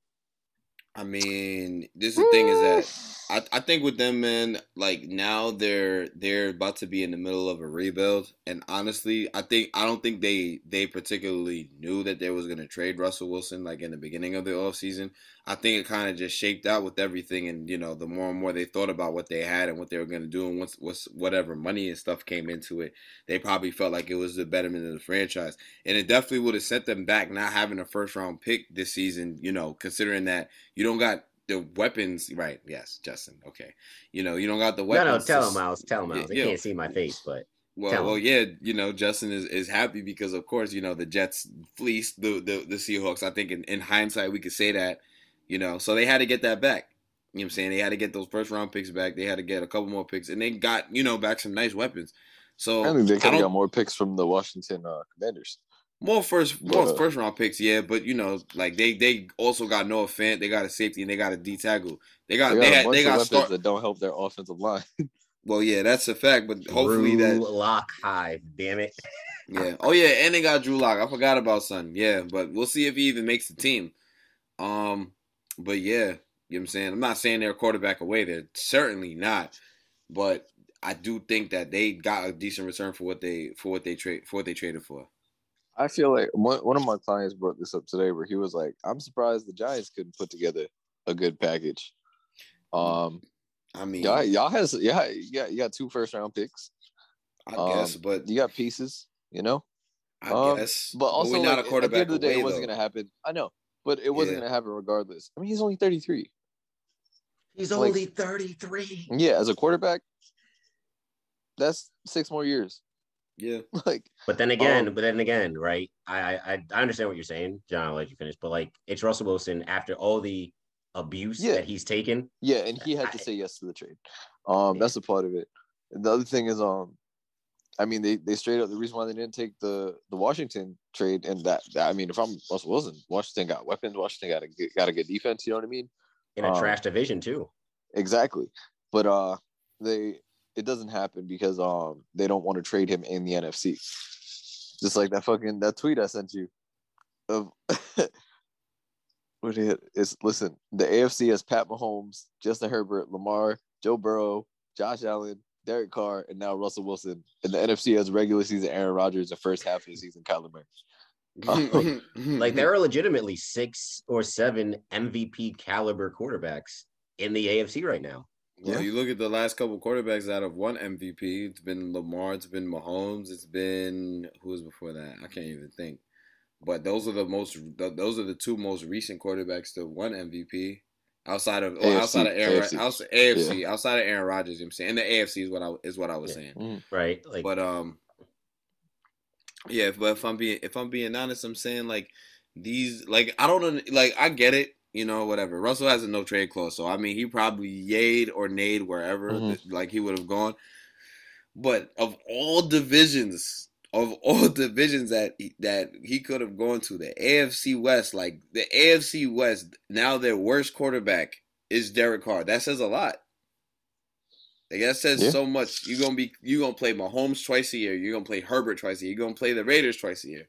I mean, this is the thing is that I, I think with them, man, like now they're they're about to be in the middle of a rebuild, and honestly, I think I don't think they they particularly knew that they was gonna trade Russell Wilson like in the beginning of the offseason. I think it kind of just shaped out with everything, and you know, the more and more they thought about what they had and what they were gonna do, and once what's whatever money and stuff came into it, they probably felt like it was the betterment of the franchise, and it definitely would have set them back not having a first round pick this season. You know, considering that you don't got the weapons, right? Yes, Justin. Okay, you know, you don't got the No, weapons. no, no, tell to- him, Miles. Tell him, Yeah, Miles. They yeah. can't see my face, but Well, well, yeah, you know, Justin is, is happy because, of course, you know the Jets fleeced the the, the Seahawks. I think in, in hindsight we could say that, you know, so they had to get that back. You know what I'm saying? They had to get those first round picks back. They had to get a couple more picks, and they got you know back some nice weapons. So I think they I could have got more picks from the Washington uh, Commanders. More first more But- first round picks, yeah, but you know, like they they also got no offense. they got a safety, and they got a D tackle. They got They they, got, a had bunch they of got weapons start. that don't help their offensive line. Well, yeah, that's a fact, but hopefully Drew that Lock Hive, damn it. Yeah. Oh yeah, and they got Drew Lock. I forgot about Son. Yeah, but we'll see if he even makes the team. Um, but yeah, you know what I'm saying? I'm not saying they're a quarterback away. They're certainly not. But I do think that they got a decent return for what they for what they trade for what they traded for. I feel like one, one of my clients brought this up today where he was like, I'm surprised the Giants couldn't put together a good package. Um, I mean, y'all, y'all has yeah, you got you got two first round picks. I um, guess, but You got pieces, you know. I um, guess, But also, we're like, not a at the end of the day, away, it wasn't gonna happen. I know, but it wasn't Yeah. gonna happen regardless. I mean, he's only 33. He's Like- only 33. Yeah, as a quarterback, that's six more years. Yeah, like, But then again, Um, but then again, right? I, I I understand what you're saying, John. I'll let you finish. But like, it's Russell Wilson after all the abuse Yeah. that he's taken. yeah, and he had to say yes to the trade. Um, Yeah. that's a part of it. And the other thing is, um, I mean, they they straight up the reason why they didn't take the the Washington trade, and that, that I mean, if I'm Russell Wilson, Washington got weapons, Washington got a good- got a good defense. You know what I mean? in a Um, trash division too. Exactly. But uh they it doesn't happen because um they don't want to trade him in the NFC. Just like that fucking that tweet I sent you of what it is. Listen, the AFC has Pat Mahomes, Justin Herbert, Lamar, Joe Burrow, Josh Allen, Derek Carr, and now Russell Wilson. And the NFC has regular season Aaron Rodgers, the first half of the season Kyler Murray. Like there are legitimately six or seven MVP caliber quarterbacks in the AFC right now. Well, Yeah. you look at the last couple quarterbacks that have won MVP. It's been Lamar, it's been Mahomes, it's been who was before that? I can't even think. But those are the most. th- Those are the two most recent quarterbacks to one MVP outside of AFC, outside of Aaron AFC. outside, AFC outside of Aaron Rodgers. You know what I'm saying, and the AFC is what I is what I was Yeah. saying. Mhm. Right? Like But um, yeah. But if I'm being if I'm being honest, I'm saying like these like I don't like I get it. You know, whatever. Russell has a no trade clause, so I mean he probably yayed or nayed wherever Mhm. that- like he would have gone. But of all divisions, of all divisions that he, that he could have gone to, the AFC West, like the AFC West, now their worst quarterback is Derek Carr. That says a lot. Like that says Yeah. so much. You're gonna be you're gonna play Mahomes twice a year. You're gonna play Herbert twice a year. You're gonna play the Raiders twice a year.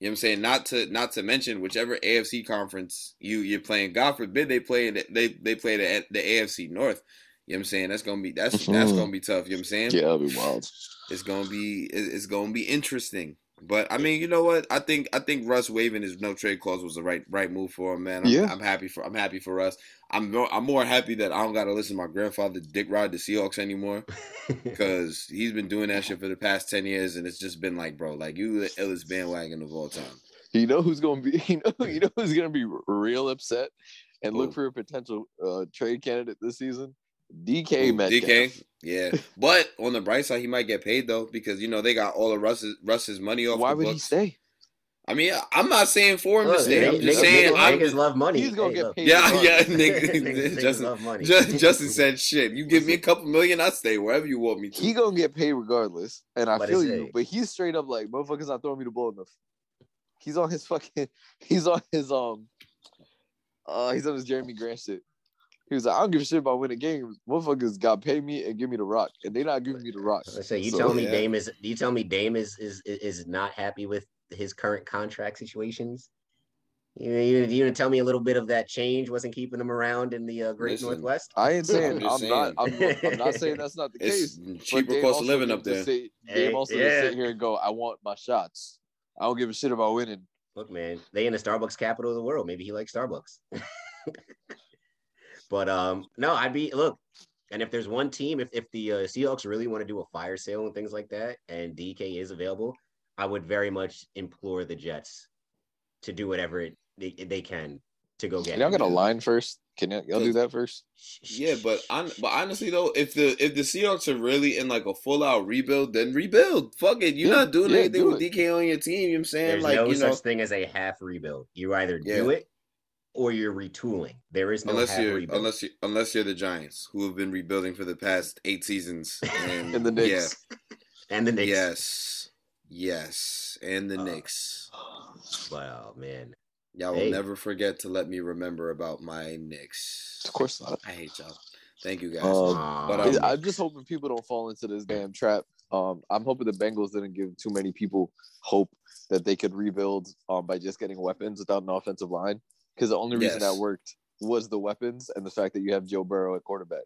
You know what I'm saying? Not to not to mention whichever AFC conference you you're playing. God forbid they play the, they they play the the AFC North. You know what I'm saying? That's gonna be that's that's Mhm. gonna be tough. You know what I'm saying? Yeah, that'd be wild. It's gonna be it's gonna be interesting. But I mean, you know what? I think I think Russ waiving his no trade clause was the right right move for him, man. I'm, Yeah. I'm happy for I'm happy for Russ. I'm more, I'm more happy that I don't got to listen to my grandfather Dick ride the Seahawks anymore because he's been doing that shit for the past ten years, and it's just been like, bro, like you the illest bandwagon of all time. You know who's gonna be you know you know who's gonna be real upset and look for a potential uh, trade candidate this season? DK Who, Metcalf. DK, yeah. But on the bright side, he might get paid though because you know they got all of Russ's Russ's money off. Why the would he books. stay? I mean, I'm not saying for him to stay. I'm just niggas- saying. niggas- I'm, niggas love money. He's gonna Hey, get look. paid. Yeah, yeah, Niggas- nigga. niggas Justin, love money. Ju- Justin said, "Shit, you give me a couple million, I stay wherever you want me to." He gonna get paid regardless, and I But feel you. a- But he's straight up like, motherfuckers not throwing me the ball enough. He's on his fucking. He's on his um. Uh, he's on his Jerami Grant shit. He was like, I don't give a shit about winning games. Motherfuckers got to pay me and give me the rock, and they not giving me the rock. I say you So, tell me yeah. Dame is you tell me Dame is is is not happy with his current contract situations. You you you gonna tell me a little bit of that change wasn't keeping him around in the uh, Great Listen, Northwest. I ain't saying I'm I'm, just not. I'm. I'm not saying that's not the It's case. but cheaper cost of living up there. just Say, Hey, Dame also yeah. just sit here and go, I want my shots. I don't give a shit about winning. Look, man, they in the Starbucks capital of the world. Maybe he likes Starbucks. but um, no, I'd be look, and if there's one team, if if the uh, Seahawks really want to do a fire sale and things like that, and DK is available, I would very much implore the Jets to do whatever it, they, they can to go get. Can y'all him. get a line first? Can y'all, y'all do that first? Yeah, but on, but honestly though, if the if the Seahawks are really in like a full out rebuild, then rebuild. Fuck it, you're Yeah, not doing yeah, anything do with it. DK on your team. You know what I'm saying? There's like no you know, such thing as a half rebuild. You either do it or you're retooling. There is no unless you're rebuild. unless you unless you're the Giants who have been rebuilding for the past eight seasons. And, And the Knicks. and the Knicks. yes, yes, and the Uh, Knicks. Wow, man. Y'all will never forget to let me remember about my Knicks. Of course not. I hate y'all. Thank you guys. Um, but, I- um, I'm just hoping people don't fall into this damn trap. Um, I'm hoping the Bengals didn't give too many people hope that they could rebuild um, by just getting weapons without an offensive line. Because the only reason Yes. that worked was the weapons and the fact that you have Joe Burrow at quarterback.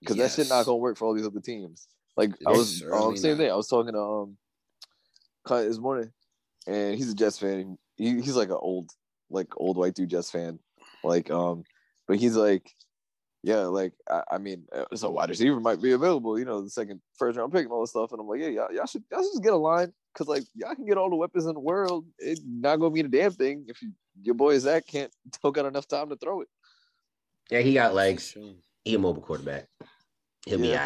Because that shit not gonna work for all these other teams. Like I was um, same not. thing. I was talking to um this morning, and he's a Jets fan. He, he's like an old, like old white dude Jets fan. Like um, but he's like, yeah, like I, I mean, uh, so wide receiver might be available. You know, the second first round pick and all this stuff. And I'm like, yeah, y'all, y'all should y'all should just get a line because like y'all can get all the weapons in the world. It's not gonna mean a damn thing if you, your boy Zach can't don't got enough time to throw it. Yeah, he got legs. He a mobile quarterback. He'll be Yeah.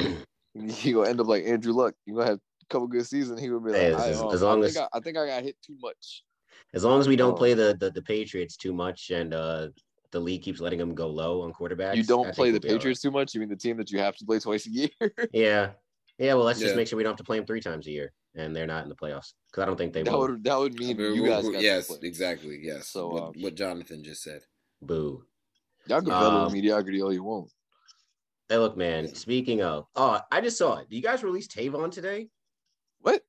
all right. He gonna end up like Andrew Luck. You gonna have a couple good seasons. He would be like, Hey, I, as- um, as long I as- think I, I think I got hit too much. As long as we don't Oh. play the, the the Patriots too much and uh the league keeps letting them go low on quarterbacks. You don't play the be right. Patriots too much. You mean the team that you have to play twice a year? Yeah. Yeah, well, let's just Yeah. make sure we don't have to play them three times a year, and they're not in the playoffs because I don't think they that will. would that would mean you guys we're- got yes, to play. exactly. Yes. So, what, um, what Jonathan just said. Boo. Y'all can battle Um, with mediocrity all you want. Hey, look, man. Speaking of, oh, I just saw it. Do you guys release Tavon today? What?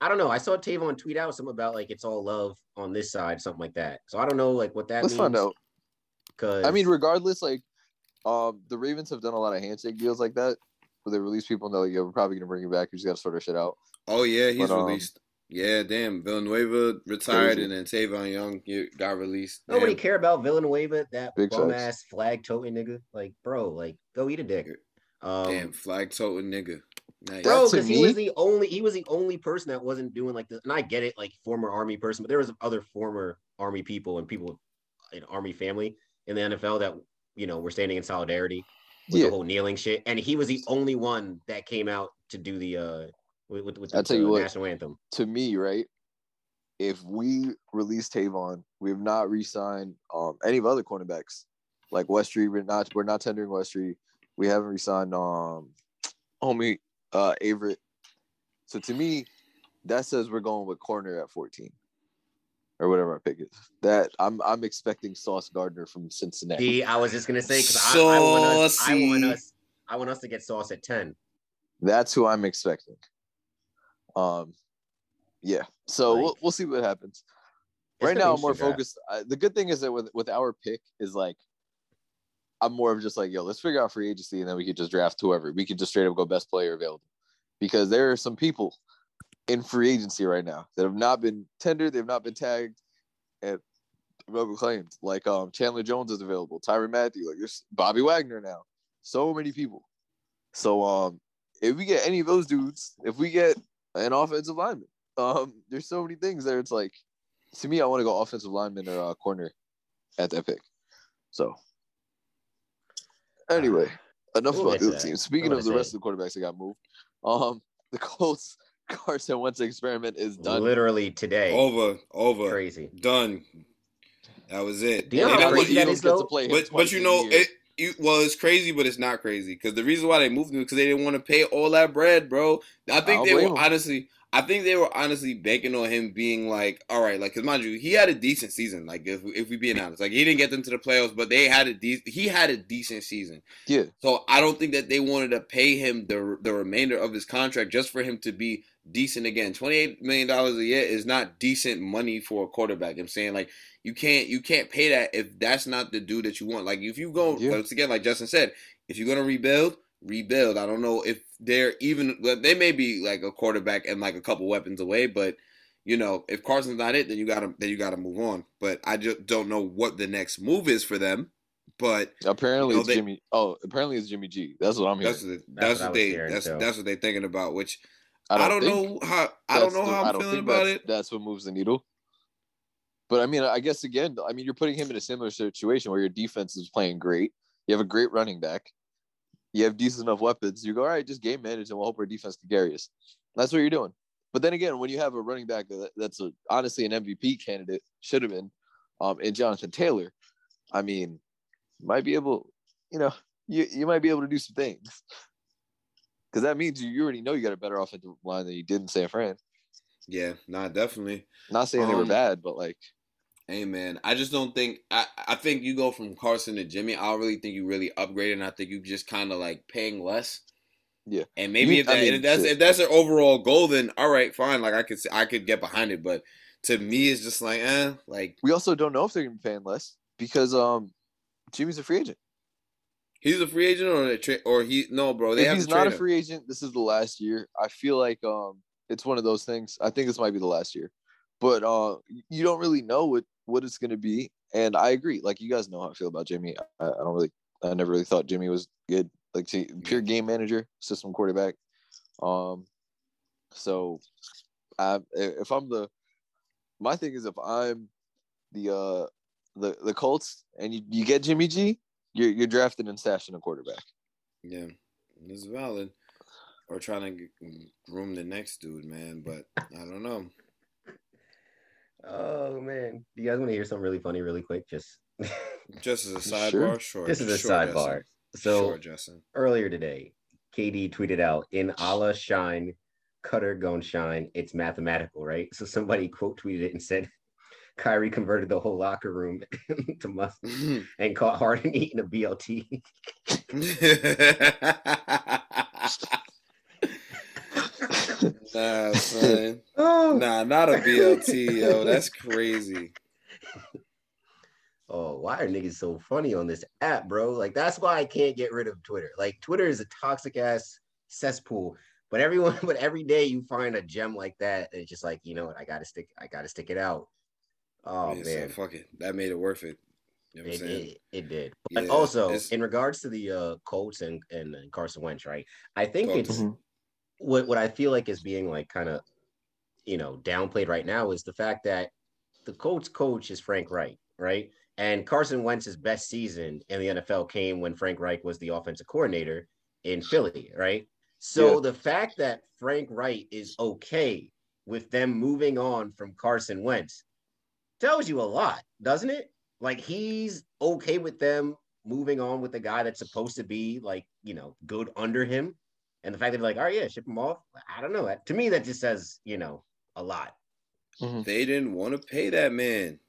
I don't know. I saw Tavon tweet out something about like it's all love on this side, something like that. So I don't know like what that Let's means. find out. Cause I mean, regardless, like, um, the Ravens have done a lot of handshake deals like that, where they release people and they're like, "Yeah, we're probably gonna bring you back. You just gotta sort our shit out." Oh yeah, he's But, um, released. Yeah, damn. Villanueva retired, Crazy. and then Tavon Young got released. nobody care about Villanueva, that Big bum facts. ass flag toting nigga. Like, bro, like go eat a dick. Um, Damn, flag toting nigga. Nice. bro, because he was the only he was the only person that wasn't doing like this. And I get it, like former army person, but there was other former army people and people in army family in the NFL that you know were standing in solidarity with Yeah, the whole kneeling shit. And he was the only one that came out to do the uh with with, with I'll the tell you what. national anthem. to me, right? If we release Tavon, we have not re-signed um, any of other cornerbacks like Westry. We're not we're not tendering Westry. We haven't re-signed um, homie uh, Averett. So to me, that says we're going with corner at 14 or whatever our pick is. That I'm I'm expecting Sauce Gardner from Cincinnati. See, I was just gonna say because I, I want us, I want us, I want us to get sauce at ten. That's who I'm expecting. Um, yeah. So Like- we'll we'll see what happens. Right now, I'm more interesting focused. I, the good thing is that with with our pick is like, I'm more of just like, yo, let's figure out free agency, and then we could just draft whoever. We could just straight up go best player available, because there are some people in free agency right now that have not been tendered, they've not been tagged, and claims. Like um, Chandler Jones is available, Tyrann Mathieu, like there's Bobby Wagner now. So many people. So um, if we get any of those dudes, if we get an offensive lineman, um, there's so many things there. It's like to me, I want to go offensive lineman or uh, corner at that pick. So anyway, enough We'll about the team. Speaking of the rest of the quarterbacks that got moved, um, the Colts Carson Wentz experiment is done. Literally today, Over, over, crazy. done. That was it. Do you know And how it crazy was- that Eagles is, get to though? play him But twice but you know year. it. You, well, it's crazy, but it's not crazy because the reason why they moved him because they didn't want to pay all that bread, bro. I think don't they blame were 'em. honestly. I think they were honestly banking on him being like, all right, like, cause mind you, he had a decent season. Like, if, if we being honest, like, he didn't get them to the playoffs, but they had a de- he had a decent season. yeah, So I don't think that they wanted to pay him the the remainder of his contract just for him to be decent again. Twenty eight million dollars a year is not decent money for a quarterback. I'm saying like you can't you can't pay that if that's not the dude that you want. Like if you go Yeah. once again, like Justin said, if you're gonna rebuild, rebuild. I don't know if they're even they may be like a quarterback and like a couple weapons away, but you know if Carson's not it, then you gotta then you gotta move on. But I just don't know what the next move is for them. But apparently You know, it's they- Jimmy. Oh, apparently it's Jimmy G. That's what I'm hearing. that's what, That's that's what what they that's too. that's what they're thinking about. Which I don't, think know how I don't know the- how I I'm don't feeling think about that's, it. That's what moves the needle. But I mean, I guess again, I mean, you're putting him in a similar situation where your defense is playing great. You have a great running back. You have decent enough weapons. You go, all right, just game manage and we'll hope our defense can carry us. That's what you're doing. But then again, when you have a running back that's a, honestly an MVP candidate, should have been, um, in Jonathan Taylor, I mean, might be able, you know, you, you might be able to do some things. Because that means you, you already know you got a better offensive line than you did in San Fran. Yeah, nah, definitely. Not saying they were Um, bad, but like Hey man, I just don't think I I think you go from Carson to Jimmy. I don't really think you really upgraded. And I think you just kind of like paying less. Yeah. And maybe You- if that I mean, if that's shit. if that's their overall goal, then all right, fine. Like I could I could get behind it, but to me, it's just like eh, like we also don't know if they're gonna be paying less because um Jimmy's a free agent. he's a free agent or a tra- or he no, bro. They if have he's not a him. free agent, this is the last year. I feel like um it's one of those things. I think this might be the last year. But uh you don't really know what what it's gonna be. And I agree. Like you guys know how I feel about Jimmy. I, I don't really I never really thought Jimmy was good. Like see, pure game manager, system quarterback. Um so I if I'm the my thing is if I'm the uh the the Colts and you, you get Jimmy G, you're you're drafting and stashing a quarterback. Yeah, it's valid. Or trying to groom the next dude, man. But I don't know. Oh man, do you guys want to hear something really funny, really quick? Just Just as a sidebar, sure. this is a Sure, sidebar. Justin. So sure, Justin. earlier today, KD tweeted out, "In Allah shine, Cutter gon' shine. It's mathematical, right?" So somebody quote tweeted it and said, Kyrie converted the whole locker room to must mm-hmm. and caught Harden eating a BLT. nah, son. oh. Nah, not a BLT, yo. That's crazy. oh, why are niggas so funny on this app, bro? Like that's why I can't get rid of Twitter. Like Twitter is a toxic ass cesspool. But everyone, but every day you find a gem like that, and it's just like you know what, I gotta stick, I gotta stick it out. Oh Yeah, man, So fuck it. That made it worth it. You know what I'm it, it, it did. But Yeah, also it's- in regards to the uh Colts and, and and Carson Wentz, right? I think Colts. it's Mhm. what what I feel like is being like kind of you know downplayed right now is the fact that the Colts coach is Frank Reich, right? And Carson Wentz's best season in the NFL came when Frank Reich was the offensive coordinator in Philly, right? So Yeah. the fact that Frank Reich is okay with them moving on from Carson Wentz tells you a lot, doesn't it? Like he's okay with them moving on with the guy that's supposed to be like, you know, good under him. And the fact that they're like, all right, yeah, ship him off. I don't know. To me, that just says, you know, a lot. They didn't want to pay that man.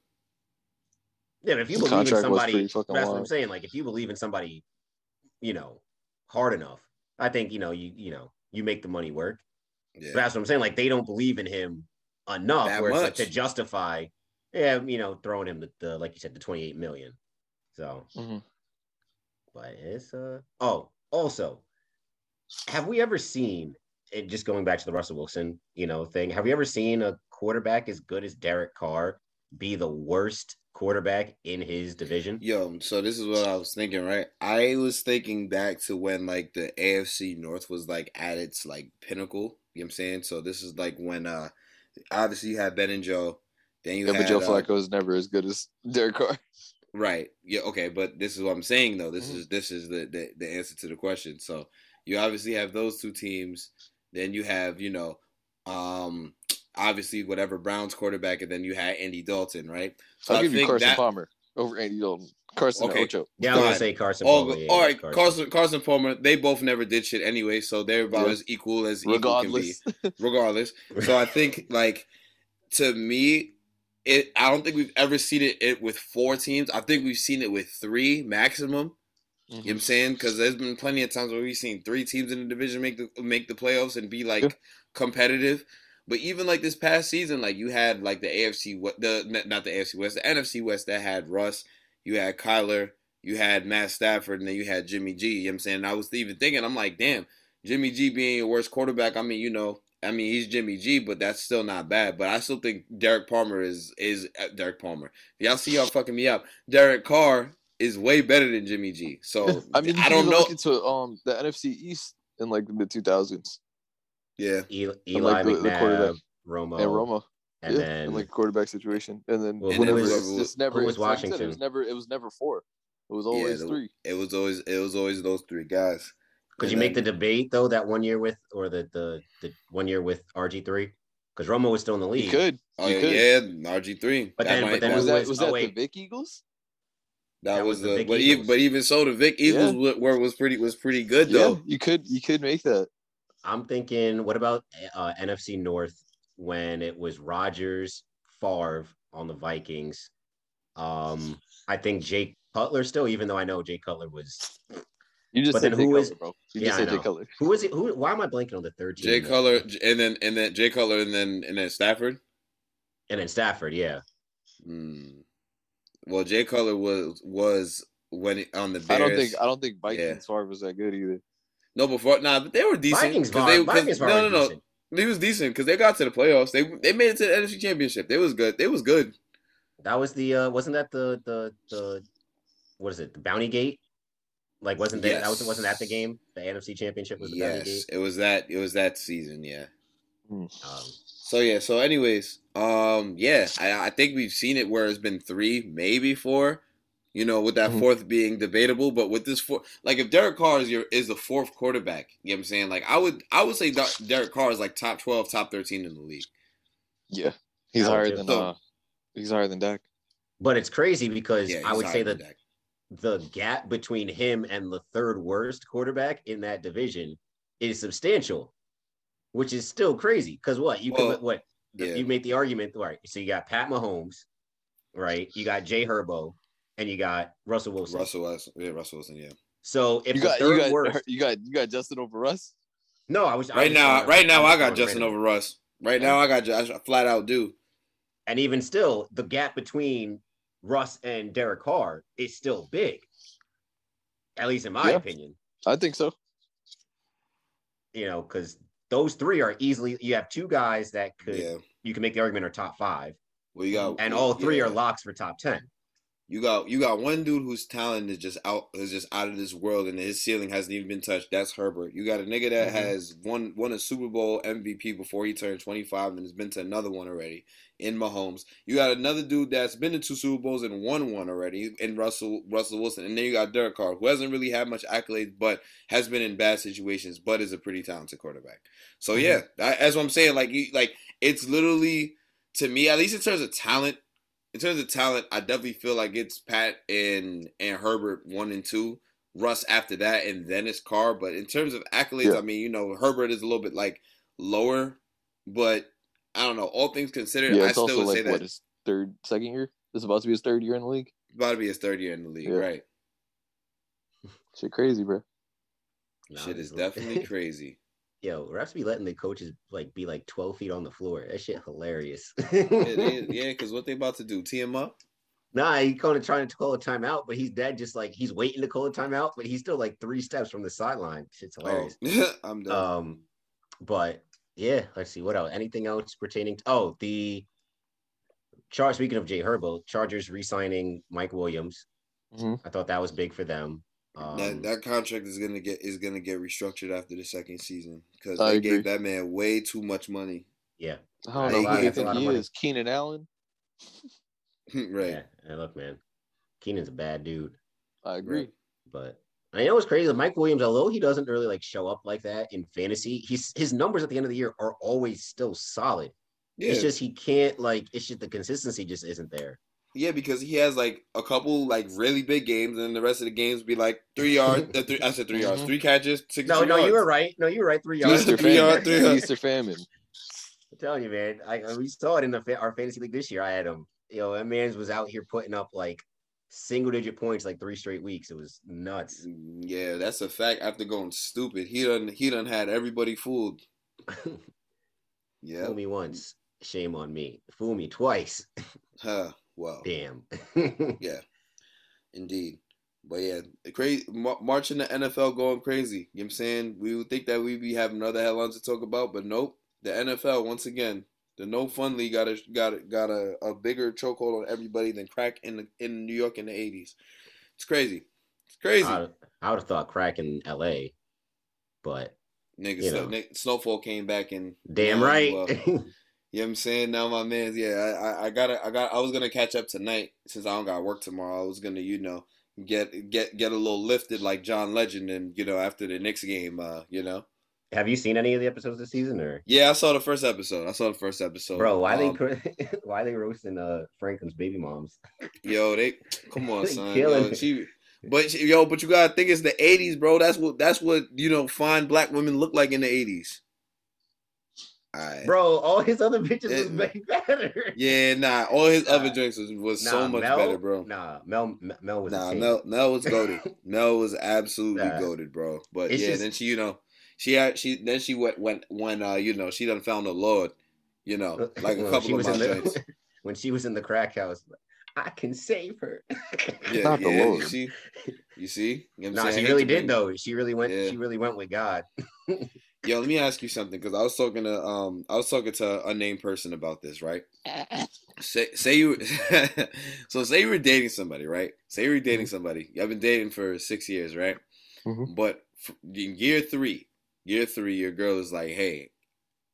Yeah, but if you The believe in somebody, that's fucking what I'm saying. Like if you believe in somebody, you know, hard enough, I think, you know, you you know, you make the money work. Yeah. But that's what I'm saying. Like they don't believe in him enough That where it's like to justify, yeah, you know, throwing him the, the like you said, the 28 million. So Mhm. but it's uh oh also have we ever seen it just going back to the Russell Wilson, you know, thing, have you ever seen a quarterback as good as Derek Carr be the worst quarterback in his division? Yo, so this is what I was thinking, right? I was thinking back to when like the AFC North was like at its like pinnacle. You know what I'm saying? So this is like when uh obviously you had Ben and Joe. Then you Yeah, had but Joe uh, Flacco is never as good as Derek Carr. Right. Yeah. Okay. But this is what I'm saying though. This Mhm. is this is the, the the answer to the question. So you obviously have those two teams. Then you have you know, um, obviously whatever Browns quarterback, and then you had Andy Dalton, right? So I'll I give you Carson that- Palmer over Andy Dalton. Carson Okay. Ocho. Yeah, I'm gonna say Carson. All, Palmer, yeah, all right, Carson. Carson Carson Palmer. They both never did shit anyway, so they're about Yeah. as equal as equal can be. Regardless. Regardless. So I think like to me, it. I don't think we've ever seen it, it with four teams. I think we've seen it with three maximum. You know what I'm saying? Because there's been plenty of times where we've seen three teams in the division make the make the playoffs and be like Yeah. competitive. But even like this past season, like you had like the AFC, West- the not the AFC West, the NFC West that had Russ, you had Kyler, you had Matt Stafford, and then you had Jimmy G. You know what I'm saying? I was even thinking, I'm like, damn, Jimmy G being your worst quarterback. I mean, you know, I mean he's Jimmy G, but that's still not bad. But I still think Derek Palmer is is uh, Derek Palmer. Y'all see y'all fucking me up. Derek Carr is way better than Jimmy G. So I mean, I don't know. Look into um the NFC East in like the mid two thousands Yeah, Eli, And, Eli like, the- the McNabb, quarterback. Romo, and Roma. and yeah, then in like quarterback situation, and then Well, who whenever was- it's, it's never was it's like I said, It was never it was never four. It was always the- three. it was always it was always those three guys. Could And you make the debate though that one year with or the the, the one year with RG three? Because Romo was still in the league. You could. Oh you yeah, could. yeah, RG three. But then- but then was who that was- was oh, that wait. the Vic Eagles? That, that was was the the but Eagles. even, but even so, the Vic Eagles Yeah. were was pretty was pretty good though. Yeah, though. you could you could make that. I'm thinking, what about uh, NFC North when it was Rodgers, Favre on the Vikings? Um, I think Jay Cutler still, even though I know Jay Cutler was You just But said then Jay who Cutler, bro. You Yeah, just said Jay know. Cutler. who is it? Who? Why am I blanking on the third team? Jay? Cutler and then and then Jay Cutler and then and then Stafford. and then Stafford. Yeah, Hmm. Well, Jay Cutler was was when he- on the Bears. I don't think I don't think Yeah. Vikings Favre was that good either. no before nah, but they were decent. Vikings. 'cause Var, they, 'cause- Vikings no, no, no. decent. He was decent because they got to the playoffs. They they made it to the NFC Championship. They was good. They was good. That was the uh wasn't that the the the what is it? The Bounty Gate? Like wasn't that that was Yes. wasn't that the game? The NFC Championship was the Bounty Yes, Gate. it was that. It was that season. Yeah. Um, So yeah. So anyways, um, yeah, I I think we've seen it where it's been three, maybe four. You know, with that Mhm. fourth being debatable, but with this four, like if Derek Carr is your is the fourth quarterback, you know what I'm saying? Like I would I would say Derek Carr is like top twelve, top thirteen in the league. Yeah, he's I higher than So- uh, he's higher than Dak. but it's crazy because Yeah, I would say higher that Dak. the gap between him and the third worst quarterback in that division is substantial, which is still crazy. Because what you Well, can what yeah. you make the argument, right? So you got Pat Mahomes, right? You got Jay Herbo, and you got Russell Wilson. Russell Wilson, yeah, Russell Wilson, yeah. So if You the got third you got worst, you got you got Justin over Russ. no, I was I Right was now, going- right now, was I got Justin random. over Russ. Right now, I got Ju- I flat out do. And even still, the gap between Russ and Derek Carr is still big. At least in my Yeah. opinion. I think so. You know, because those three are easily you have two guys that could Yeah. you can make the argument are top five, Well, you got and all three yeah. are locks for top ten. You got you got one dude whose talent is just out is just out of this world and his ceiling hasn't even been touched. That's Herbert. You got a nigga that Mhm. has won won a Super Bowl MVP before he turned 25 and has been to another one already in Mahomes. You got another dude that's been to two Super Bowls and won one already in Russell Russell Wilson. And then you got Derek Carr, who hasn't really had much accolades, but has been in bad situations, but is a pretty talented quarterback. So Mhm. yeah, that, that's what I'm saying. Like you like it's literally to me, at least in terms of talent, in terms of talent, I definitely feel like it's Pat and and Herbert one and two, Russ after that, and then it's Carr. But in terms of accolades, Yeah. I mean, you know, Herbert is a little bit like lower, but I don't know. All things considered, Yeah, I still also would say that what his third, second year. This is about to be his third year in the league. about to be his third year in the league, Yeah. right? Shit, crazy, bro. No, Shit is definitely crazy. Yo, refs be letting the coaches like be like 12 feet on the floor. That shit hilarious. yeah, they, yeah, because what they about to do? Tee him up? Nah, he kind of trying to call a timeout, but he's dead. Just like he's waiting to call a timeout, but he's still like three steps from the sideline. Shit's hilarious. Oh, I'm done. Um, but yeah, let's see what else. Anything else pertaining to? Oh, the Charge. Speaking of Jay Herbo, Chargers re-signing Mike Williams. Mhm. I thought that was big for them. Um, that that contract is gonna get is gonna get restructured after the second season because they agree. gave that man way too much money. yeah, I don't know a who lot- they that's a think he is. Keenan Allen. right. yeah. And look, man, Keenan's a bad dude. I agree. Right. But I know it's crazy. Mike Williams, although he doesn't really like show up like that in fantasy, he's his numbers at the end of the year are always still solid. Yeah, It's just he can't like it's just the consistency just isn't there. Yeah, because he has like a couple like really big games, and then the rest of the games be like three yards. uh, three, I said 3 yards, Mhm. three catches, six. No, no, you were right. No, you were right. Three yards. Easter Three yard, famine. three yard. Easter famine. I'm telling you, man. I we saw it in the fa- our fantasy league this year. I had him. You know, that man's was out here putting up like single digit points like three straight weeks. It was nuts. Yeah, that's a fact. After going stupid, he done he done had everybody fooled. Yeah, Fool me once, shame on me. Fool me twice, huh. Well, damn. yeah, indeed. But yeah, the crazy March in the NFL going crazy. You know what I'm saying? We would think that we'd be having other headlines to talk about, but nope. The NFL once again, the no fun league got a got a, got a, a bigger chokehold on everybody than crack in the, in New York in the 80s. It's crazy. It's crazy. I, I would have thought crack in L.A., but Nigga, you Snow- Nick- Snowfall came back and damn right. well, You know what I'm saying? Now my man's yeah, I I gotta I got I was gonna catch up tonight since I don't got work tomorrow. I was gonna, you know, get get get a little lifted like John Legend and you know, after the Knicks game, uh, you know. Have you seen any of the episodes this season or Yeah, I saw the first episode. I saw the first episode. Bro, why um, they why they roasting uh Franklin's baby moms? Yo, they come on, son. Yo, she, but yo, but you gotta think it's the '80s, bro. That's what that's what you know. Fine black women look like in the '80s. Right. Bro, all his other bitches it, was way better. Yeah, nah, all his nah. other drinks was, was nah, so much Mel, better, bro. Nah, Mel, Mel was nah, Mel, Mel was goaded. Mel was absolutely nah. goaded, bro. But it's yeah, just, then she, you know, she had she then she went went when uh you know she done found the Lord, you know, like a couple of my drinks. The, when she was in the crack house, I can save her. yeah, not yeah, the Lord. You see, you see, you know nah, she really did though. She really went. Yeah. She really went with God. Yo, let me ask you something because I was talking to um I was talking to a named person about this, right? Say say you so say you were dating somebody, right? Say you were dating somebody. You've been dating for six years, right? Mhm. But in year three, year three, your girl is like, "Hey,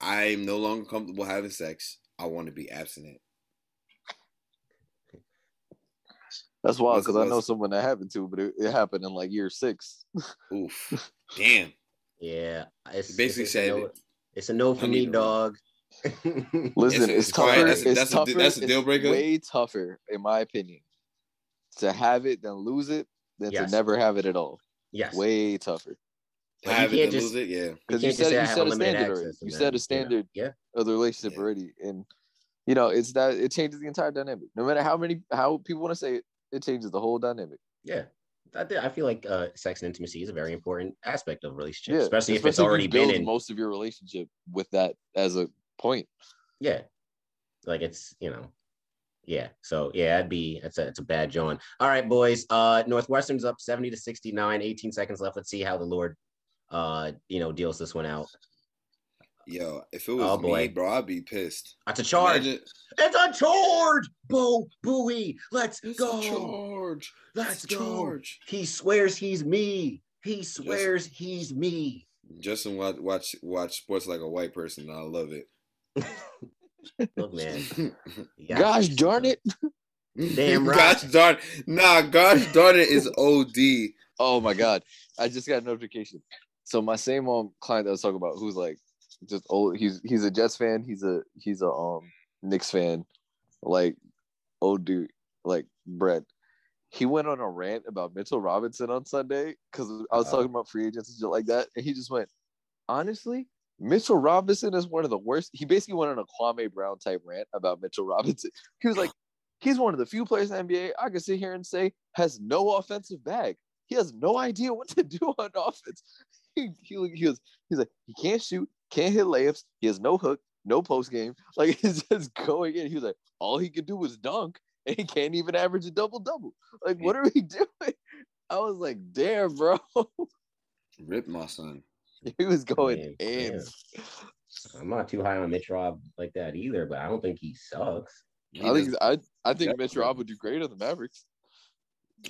I'm no longer comfortable having sex. I want to be abstinent." That's wild because I know someone that happened to, but it, it happened in like year six. Oof, damn. Yeah, it's He basically it's, said a no, it's a no for me, need dog. Listen, It's- it's, it's quiet. tougher. That's a- it's that's a- that's a deal it's breaker? Way tougher, in my opinion, to have it than lose it than Yes. to never have it at all. yes, Way tougher. But Have it, can't just- lose it. Yeah. Because you can't said say you set a standard already. You then, set a know, standard Yeah, of the relationship Yeah. already, and You know, it's that it changes the entire dynamic. No matter how many how people want to say it, it changes the whole dynamic. Yeah. I, I feel like uh, sex and intimacy is a very important aspect of relationships, Yeah, especially, if it's you already been in. most of your relationship with that as a point. Yeah. Like it's, you know, yeah. So yeah, I'd be it's a it's a bad John. All right, boys. Uh Northwestern's up 70 to 69, 18 seconds left. Let's see how the Lord uh you know deals this one out. Yo, if it was Oh, me, bro, I'd be pissed. That's a charge. Imagine- It's a charge. Boo booey. Let's It's go. a charge. Let's It's go. charge. He swears he's me. He swears he's me. Justin watch watch watch sports like a white person. I love it. Look, man. Yeah. Gosh darn it. Damn right. Gosh darn. Nah, gosh darn it is OD. Oh my god. I just got a notification. So my same um client that I was talking about who's like just old he's he's a Jets fan, he's a he's a um Knicks fan, like old dude, like Brett. He went on a rant about Mitchell Robinson on Sunday because I was Uh-oh. talking about free agents and shit like that. And he just went, honestly, Mitchell Robinson is one of the worst. He basically went on a Kwame Brown type rant about Mitchell Robinson. He was like, he's one of the few players in the NBA I can sit here and say has no offensive bag. He has no idea what to do on offense. He, he, he was he's like he can't shoot, can't hit layups. He has no hook, no post game. Like he's just going in. He was like all he could do was dunk, and he can't even average a double double. Like what are we doing? I was like, damn, bro. Rip my son. he was going Man, in. yeah. I'm not too high on Mitch Rob like that either, but I don't think he sucks. He I think does- I I think Mitch Definitely. Rob would do great on the Mavericks.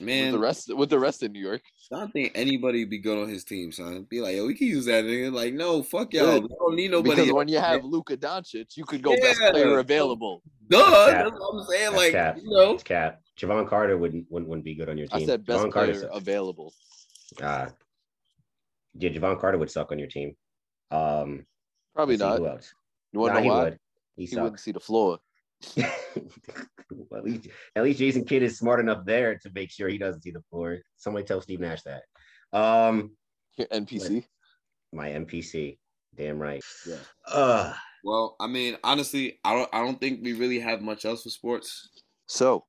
Man, with the rest with the rest of New York. I don't think anybody be good on his team, son. Be like, yo, we can use that nigga. Like, no, fuck y'all. Good. We don't need nobody. Because when you have Luka Doncic, you could go best player available. Duh, Cap. that's what I'm saying. That's Like, cap. you know, It's cap. Jevon Carter wouldn't wouldn't, wouldn't be good on your team. I said best Jevon Carter player sucks. available. Uh, yeah, Jevon Carter would suck on your team. Um, Probably not. Who else? You want Nah, to he know why? would. He He wouldn't see the floor. Well, at least at least Jason Kidd is smart enough there to make sure he doesn't see the floor. Somebody tell Steve Nash that. Um, Here, NPC. my NPC. Damn right. Yeah. Uh, well, I mean, honestly, I don't, I don't think we really have much else for sports. So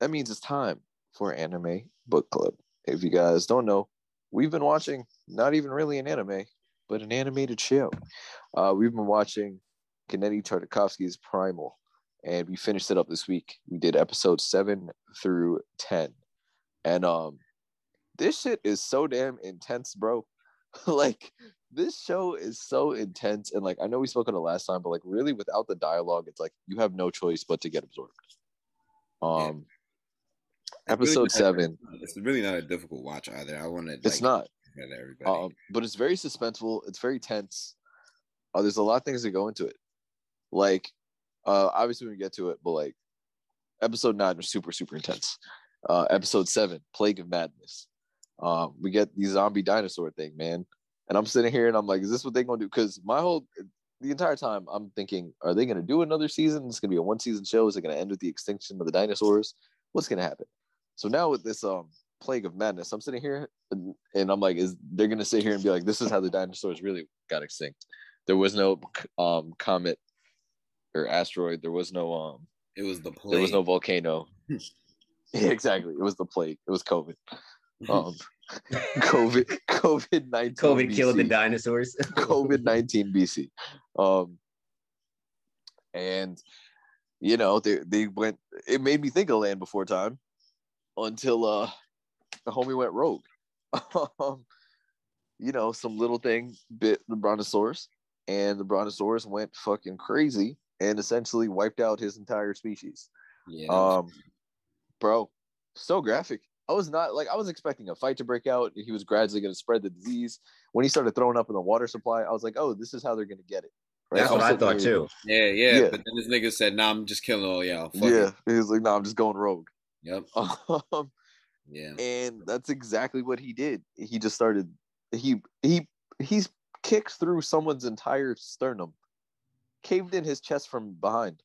that means it's time for anime book club. If you guys don't know, we've been watching not even really an anime, but an animated show. Uh, we've been watching Genndy Tartakovsky's Primal, and we finished it up this week. We did episode seven through ten, and um, this shit is so damn intense, bro. like this show is so intense, and like I know we spoke on it last time, but like really without the dialogue, it's like you have no choice but to get absorbed. Um, really episode not- seven. It's really not a difficult watch either. I want to. It's not. Everybody. Um, but it's very suspenseful. It's very tense. Uh, there's a lot of things that go into it. Like, uh, obviously we get to it, but like, episode nine was super super intense. Uh, episode seven, Plague of Madness. Um, we get the zombie dinosaur thing, man. And I'm sitting here and I'm like, is this what they're gonna do? Because my whole the entire time I'm thinking, are they gonna do another season? It's gonna be a one season show. Is it gonna end with the extinction of the dinosaurs? What's gonna happen? So now with this um plague of madness, I'm sitting here and, and I'm like, is they're gonna sit here and be like, this is how the dinosaurs really got extinct. There was no um comet or asteroid. There was no um it was the play. there was no volcano. yeah, exactly. It was the plague. It was COVID. Um, COVID COVID nineteen. COVID killed the dinosaurs. COVID nineteen BC. Um, and you know they they went. It made me think of Land Before Time until uh the homie went rogue. um, you know, some little thing bit the brontosaurus, and the brontosaurus went fucking crazy and essentially wiped out his entire species. Yeah, Um, bro, so graphic. I was not like I was expecting a fight to break out. He was gradually going to spread the disease. When he started throwing up in the water supply, I was like, "Oh, this is how they're going to get it." That's I'm what I thought too. yeah, yeah, yeah. But then this nigga said, "Nah, I'm just killing all y'all." Fuck yeah, it. he was like, "No, I'm just going rogue." Yep. Um, Yeah. and that's exactly what he did. He just started. He he he's kicked through someone's entire sternum, caved in his chest from behind.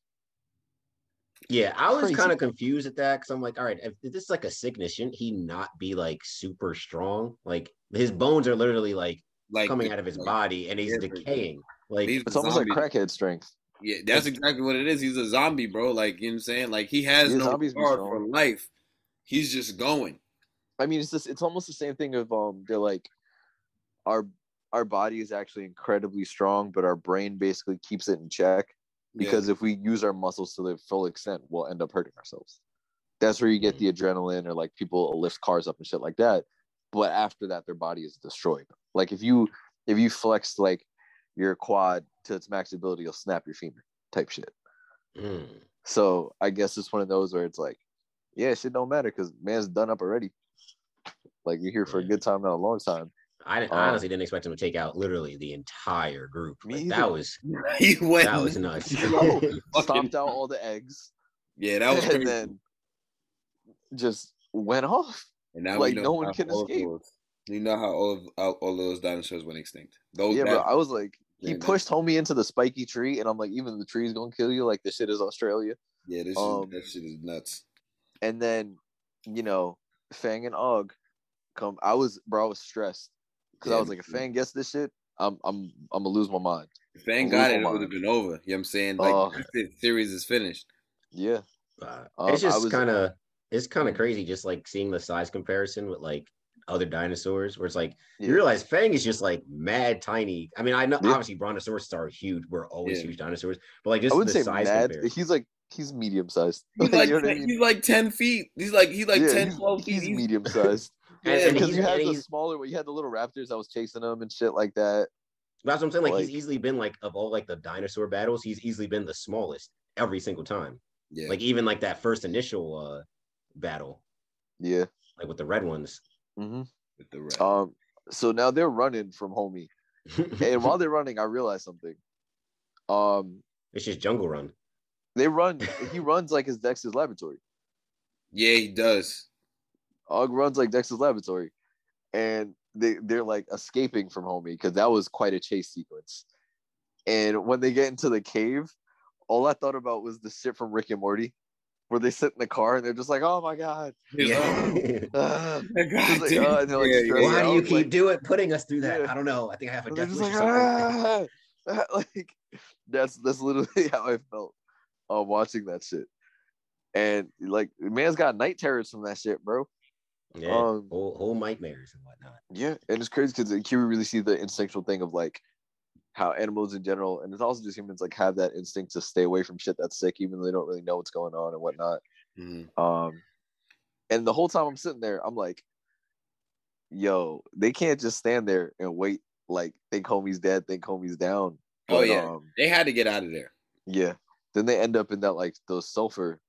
Yeah, I was kind of confused at that because I'm like, all right, if this is like a sickness, shouldn't he not be like super strong? Like his bones are literally like Like coming out of his like, body and he's decaying. Like these It's almost like crackhead strength. Yeah, that's exactly what it is. He's a zombie, bro. Like you know what I'm saying? Like he has Yeah, no zombies regard for life. He's just going. I mean, it's just it's almost the same thing of um they're like our our body is actually incredibly strong, but our brain basically keeps it in check because if we use our muscles to their full extent, we'll end up hurting ourselves. That's where you get the adrenaline or like people lift cars up and shit like that. But after that, their body is destroyed. Like if you if you flex like your quad to its max ability, you'll snap your femur type shit. Mm. So I guess it's one of those where it's like, yeah, shit don't matter because man's done up already. Like you're here for a good time, not a long time. I, didn't- I Um, honestly didn't expect him to take out literally the entire group. Me Like, that was he went. that was nuts. Yo, stomped out all the eggs Yeah, that was crazy. and then just went off. And now like, no one can escape. those- You know how all of how all those dinosaurs went extinct. Those yeah, that- bro. I was like, he Yeah, that- pushed homie into the spiky tree, and I'm like, even the tree's gonna kill you. Like this shit is Australia. yeah, this um, is, that shit is nuts. And then, you know, Fang and Og come. I was, bro, I was stressed because I was like, if me too. Fang gets this shit, I'm, I'm, I'm gonna lose my mind. If Fang got it, it would have been over. You know what I'm saying? Like Oh. the series is finished. Yeah, Uh, it's just kind of it's kind of crazy just like seeing the size comparison with like other dinosaurs where it's like yeah. you realize Fang is just like mad tiny. I mean, I know Yeah. obviously brontosaurus are huge. We're always Yeah. huge dinosaurs, but like I just wouldn't the say size mad. comparison. He's like, he's medium sized. He's like you know I 10, mean? he's like ten feet. He's like he's like Yeah, 10, he's, 12 feet. he's He's- medium sized. And- Yeah, because he's- you had the he's- smaller, you had the little raptors that was chasing them and shit like that. That's what I'm saying. Like, he's easily been like of all like the dinosaur battles, he's easily been the smallest every single time. yeah, Like even like that first initial uh battle, Yeah. like with the red ones. Mm-hmm. with the red. Um. So now they're running from homie, and while they're running, I realized something. Um, it's just Jungle Run. they run. he runs like his Dexter's laboratory. yeah, he does. Og runs like Dexter's laboratory, and they they're like escaping from homie because that was quite a chase sequence. And when they get into the cave, all I thought about was the shit from Rick and Morty, where they sit in the car and they're just like, "Oh my god." Yeah. Ah. like, God It's like, damn. oh, and like, Yeah, stressed Why do you Like- keep doing putting us through that? Yeah. I don't know. I think I have a And death wish like, or something. "Ah!" like that's that's literally how I felt uh, watching that shit. And like, man's got night terrors from that shit, bro. Yeah, Um, whole, whole nightmares and whatnot. Yeah, and it's crazy because here we really see the instinctual thing of like how animals in general, and it's also just humans, like have that instinct to stay away from shit that's sick, even though they don't really know what's going on and whatnot. Mhm. Um, and the whole time I'm sitting there, I'm like, yo, they can't just stand there and wait. Like think homie's dead, think homie's down. Oh, But, yeah. um, They had to get out of there. yeah. Then they end up in that like those sulfur,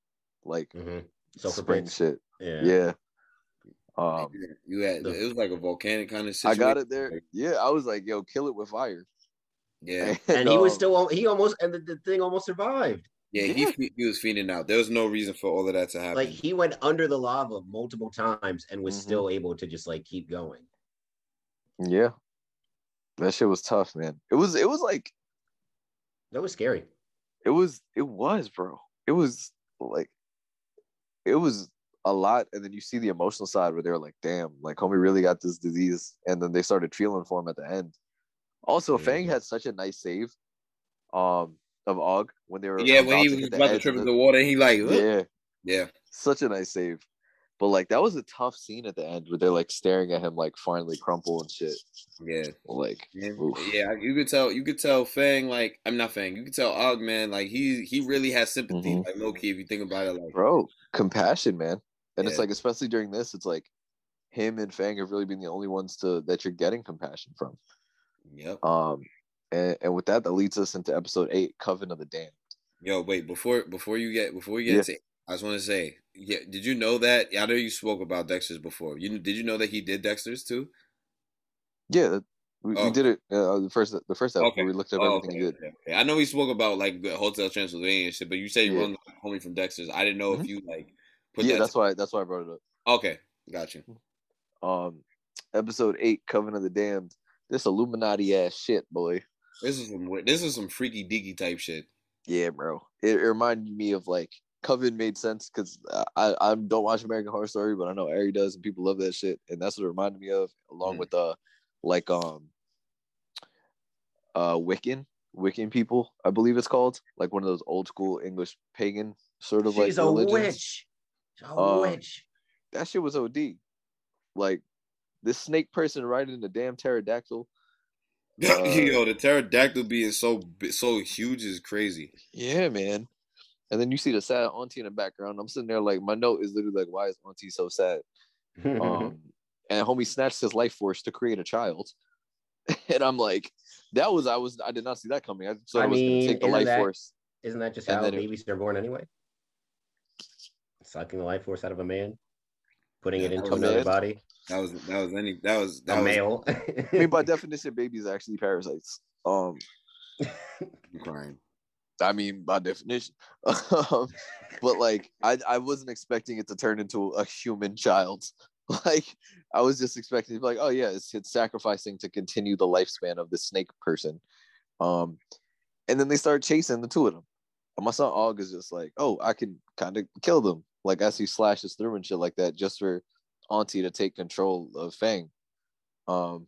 like Mm-hmm. Sulfur spring pits. shit. Yeah. Yeah. Um, you had the- it was like a volcanic kind of situation. I got it there. Yeah, I was like, yo, kill it with fire. Yeah, And he was um, still he almost and the, the thing almost survived. yeah. he he was feeding out. There was no reason for all of that to happen. Like he went under the lava multiple times and was Mhm. still able to just like keep going. Yeah. That shit was tough, man. It was it was like That was scary. it was it was, bro. It was like it was a lot and then you see the emotional side where they're like, damn, like homie really got this disease and then they started feeling for him at the end. Also, Mhm. Fang had such a nice save um of Og when they were yeah, when he was about to trip of in the water, he like. Yeah, yeah, such a nice save. But like that was a tough scene at the end where they're like staring at him like finally crumple and shit. yeah. Like Yeah, yeah, you could tell. You could tell Fang like I'm not Fang. You could tell Og man like he he really has sympathy. Mhm. Like low key, if you think about it, like bro, compassion, man. And it's like, especially during this, it's like him and Fang have really been the only ones to that you're getting compassion from. yep. Um, and, and with that, that leads us into episode eight, Coven of the Damned. Yo, wait before before you get before you get Yeah. to, I just want to say, yeah, did you know that? I know you spoke about Dexter's before. You did you know that he did Dexter's too? Yeah, we, Oh. we did it uh, the first the first episode. Okay. We looked up Oh, everything okay, he did. okay. I know we spoke about like Hotel Transylvania and shit, but you say you Yeah. run the homie from Dexter's. I didn't know if Mhm. you like put Yeah, that. that's why that's why I brought it up. okay, gotcha. Um, episode eight, Coven of the Damned. This Illuminati ass shit, boy. This is some this is some freaky deaky type shit. Yeah, bro. It, it reminded me of like Coven made sense because I, I don't watch American Horror Story, but I know Ari does, and people love that shit, and that's what it reminded me of, along Mm. with uh like um uh Wiccan Wiccan people, I believe it's called, like one of those old school English pagan sort of She's like a religions. witch. She's a Um, witch. That shit was OD. Like this snake person riding the damn pterodactyl. Uh, Yo, the pterodactyl being so so huge is crazy. Yeah, man. And then you see the sad auntie in the background. I'm sitting there like my note is literally like, why is auntie so sad? Um, and homie snatched his life force to create a child. and I'm like, that was I was I did not see that coming. I thought I I was mean, gonna take the life that- force. Isn't that just and how then it- babies are born anyway? Sucking the life force out of a man, putting it into that another it. body. That was that was any that was A was male. I mean, by definition, babies are actually parasites. Um, I'm crying. I mean, by definition. um, but like, I I wasn't expecting it to turn into a human child. Like, I was just expecting to be like, oh yeah, it's, it's sacrificing to continue the lifespan of the snake person. Um, and then they start chasing the two of them. And my son Og is just like, oh, I can kind of kill them. Like as he slashes through and shit like that, just for Auntie to take control of Fang. Um,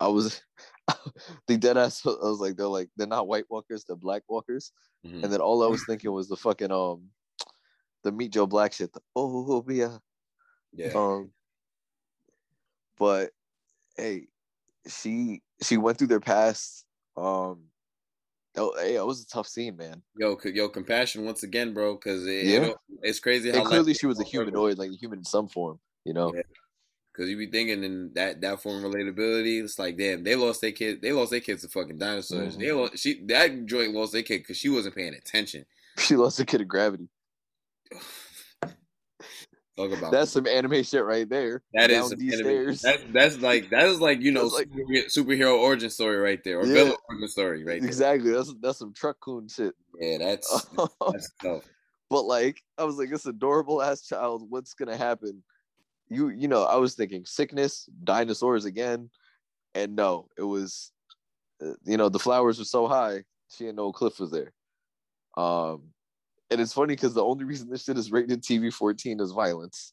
I was the dead ass. I was like, they're like, they're not White Walkers, they're Black Walkers. Mhm. And then all I was thinking was the fucking um, the Meet Joe Black shit. The, oh yeah. Yeah. Um, but hey, she she went through their past. Um, oh, hey, it was a tough scene, man. Yo, yo, compassion once again, bro, because it, Yeah. know, it's crazy how And clearly, she was a humanoid, like a human in some form. You know. Yeah. Because you be thinking in that that form of relatability, it's like, damn, they lost their kid. They lost their kids to fucking dinosaurs. Mhm. They lost, she that joint lost their kid because she wasn't paying attention. She lost a kid of gravity. Talk about That's some anime shit right there. That is Down some these anime- stairs. That's that's like that is like you know like- superhe- superhero origin story right there or Yeah. villain origin story right there. exactly. That's that's some truck coon shit. Yeah, that's that's tough. but like I was like, this adorable ass child. What's gonna happen? You you know, I was thinking sickness, dinosaurs again, and no, it was, uh, you know, the flowers were so high, she didn't know a cliff was there. Um, and it's funny because the only reason this shit is rated TV fourteen is violence,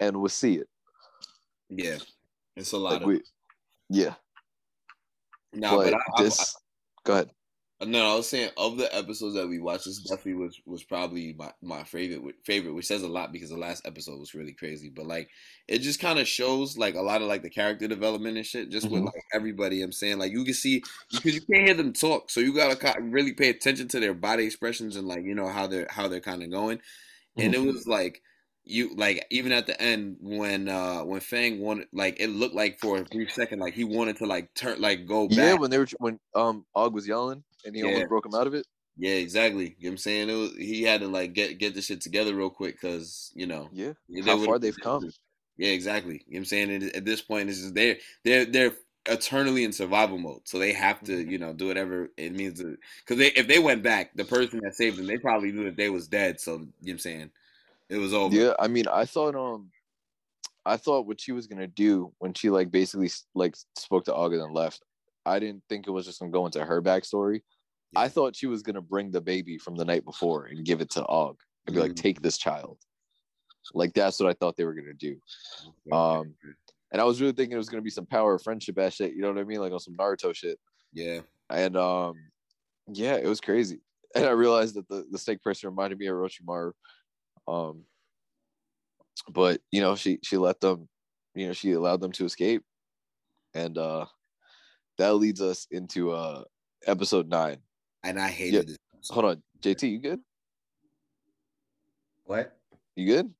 and we'll see it. Yeah, it's a lot Like of we, yeah. nah, but, but I, I, this, go ahead. No, I was saying of the episodes that we watched, this definitely was was probably my my favorite favorite, which says a lot because the last episode was really crazy. But like, it just kind of shows like a lot of like the character development and shit, just with Mhm. like everybody. I'm saying like you can see because you can't hear them talk, so you gotta really pay attention to their body expressions and like you know how they're how they're kind of going. And Mm-hmm. it was like you like even at the end when uh when Fang wanted like it looked like for a brief second like he wanted to like turn like go back. Yeah, when they were when um Og was yelling and he Yeah. almost broke him out of it. Yeah, exactly. You know what I'm saying? It was, he had to like get get the shit together real quick because, you know, Yeah, how far they've come. Yeah, exactly. You know what I'm saying? At- At this point, it's just they're they're they're eternally in survival mode, so they have to, Mm-hmm. you know, do whatever it means to. Because they if they went back, the person that saved them, they probably knew that they was dead. So you know what I'm saying? It was over. Yeah, I mean, I thought um, I thought what she was gonna do when she like basically like spoke to August and left. I didn't think it was just gonna go into her backstory. I thought she was gonna bring the baby from the night before and give it to Og and be like, Mm. "Take this child." Like that's what I thought they were gonna do. Okay. Um, and I was really thinking it was gonna be some power of friendship ass shit. You know what I mean? Like on some Naruto shit. yeah. And um, yeah, it was crazy. And I realized that the the snake person reminded me of Orochimaru. Um, but you know, she she let them, you know, she allowed them to escape, and uh, that leads us into uh episode nine. And I hated Yeah. this. episode. Hold on, JT, you good? what? You good?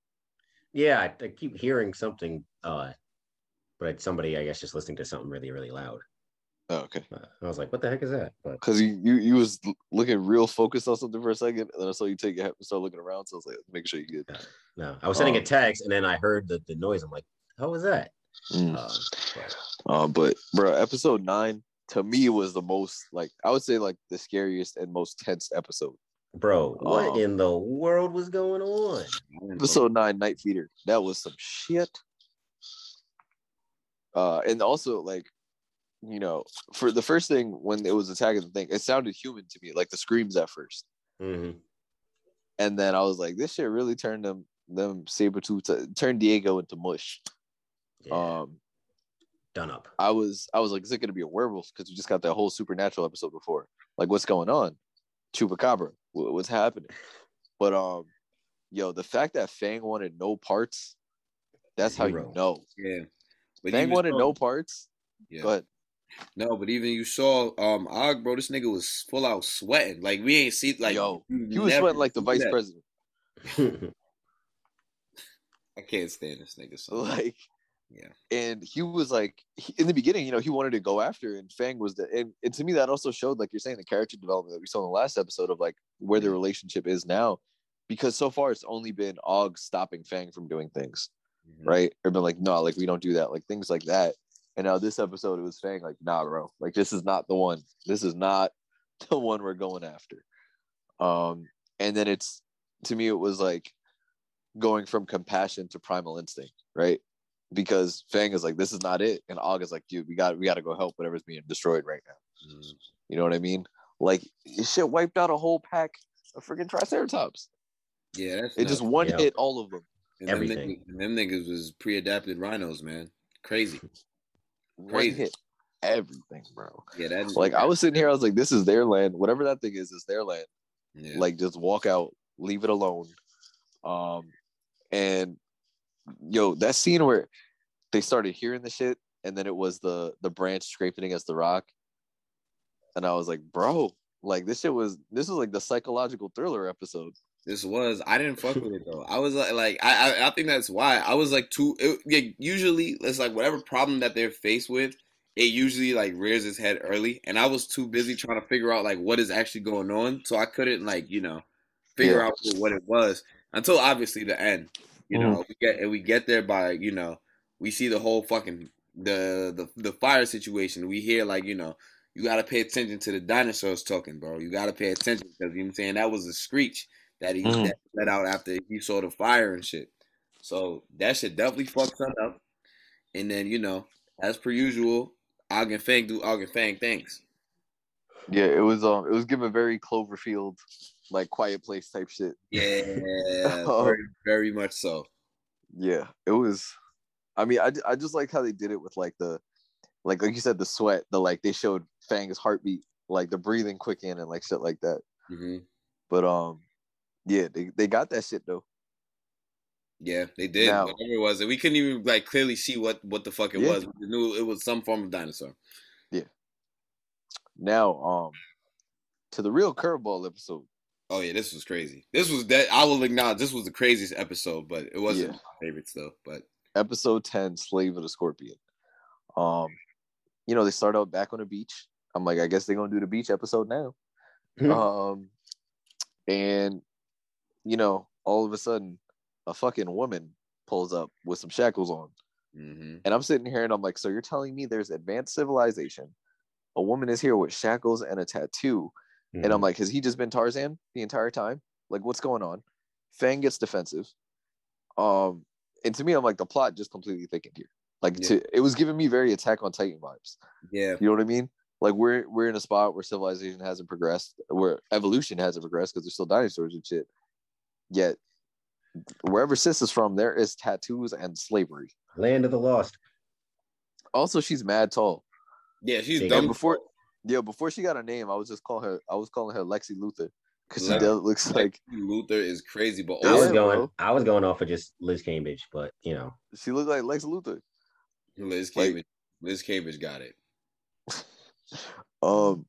Yeah, I, I keep hearing something, uh, but somebody, I guess, just listening to something really, really loud. Oh, okay. Uh, I was like, what the heck is that? Because you, you you was looking real focused on something for a second, and then I saw you take your head and start looking around. So I was like, make sure you're good. no, I was sending Um, a text and then I heard the, the noise. I'm like, how was that? Mm. Um, but- Uh, but bro, episode nine to me was the most like I would say like the scariest and most tense episode. bro, what Um, in the world was going on? Episode nine, Night Feeder. That was some shit. Uh, and also like, you know, for the first thing when it was attacking the thing, it sounded human to me, like the screams at first, hmm and then I was like, this shit really turned them them saber tooth turned Diego into mush. Yeah. Um, Done up. I was I was like, is it gonna be a werewolf? Because we just got that whole supernatural episode before. Like, what's going on? Chupacabra, wh- what's happening? But um, yo, the fact that Fang wanted no parts, that's how you know. Yeah. But Fang even wanted so- no parts, Yeah. but No, but even you saw um Og, bro, this nigga was full out sweating. Like we ain't see like yo, you he was sweating like the vice that. president. I can't stand this nigga. So Like, Yeah. And he was like, he- in the beginning, you know, he wanted to go after, and Fang was the, and, and to me, that also showed, like you're saying, the character development that we saw in the last episode of like where the Mhm. relationship is now, because so far it's only been Og stopping Fang from doing things, Mhm. right? Or been like, no, like we don't do that, like things like that. And now this episode, it was Fang like, nah, bro, like this is not the one. This is not the one we're going after. Um, and then it's to me, it was like going from compassion to primal instinct, right? Because Fang is like, this is not it, and Og is like, dude, we got we got to go help whatever's being destroyed right now. Mhm. You know what I mean? Like shit wiped out a whole pack of freaking Triceratops. Yeah, that's It just one Yeah. hit all of them. And them everything. niggas, them niggas was pre-adapted rhinos, man. Crazy. One Crazy. hit everything, bro. Yeah, that Like I was sitting here, I was like, this is their land. Whatever that thing is, is their land. yeah. like just walk out leave it alone um and yo that scene where they started hearing the shit and then it was the the branch scraping against the rock and i was like bro like this shit was this was like the psychological thriller episode This was I didn't fuck with it though. I was like, like I, I I think that's why I was like too. It, yeah, usually it's like whatever problem that they're faced with, it usually like rears its head early, and I was too busy trying to figure out like what is actually going on, so I couldn't like you know figure Yeah. out what it was until obviously the end. You Mm-hmm. know, we get and we get there by you know we see the whole fucking the the the fire situation. We hear like you know. You gotta pay attention to the dinosaurs talking, bro. You gotta pay attention because you know what I'm saying that was a screech that he Mhm. that let out after he saw the fire and shit. So that shit definitely fucked something up. And then you know, as per usual, Og and Fang do Og and Fang things. yeah it was um it was given very cloverfield like quiet place type shit Yeah, Oh. very, very much so. yeah it was i mean I, I just like how they did it with like the like like you said the sweat the like they showed fang's heartbeat like the breathing quicken and like shit like that hmm but um yeah they, they got that shit though Yeah, they did. Now- Whatever it was, we couldn't even like clearly see what what the fuck it Yeah. was. We knew it was some form of dinosaur. Yeah. Now um to the real curveball episode Oh yeah, this was crazy. This was that I will acknowledge this was the craziest episode, but it wasn't Yeah. my favorite still. But episode 10 slave of the scorpion um you know they start out back on the beach i'm like i guess they're gonna do the beach episode now um and you know all of a sudden a fucking woman pulls up with some shackles on hmm and i'm sitting here and i'm like so you're telling me there's advanced civilization a woman is here with shackles and a tattoo and Mm-hmm. i'm like has he just been tarzan the entire time like what's going on fang gets defensive um and to me i'm like the plot just completely thickened here like Yeah. to it was giving me very attack on titan vibes yeah, you know what I mean? Like we're we're in a spot where civilization hasn't progressed, where evolution hasn't progressed because there's still dinosaurs and shit. Yet wherever Sis is from, there is tattoos and slavery. Land of the Lost. Also, she's mad tall. yeah. She's Yeah, dumb And before yeah, before she got a name, I was just calling her I was calling her Lexi Luthor. Because she Lex- does looks like Luthor is crazy, but I was going. bro. I was going off of just Liz Cambridge, but you know, she looked like Lex Luthor. Liz Like- Cambridge, Liz Cambridge got it. Um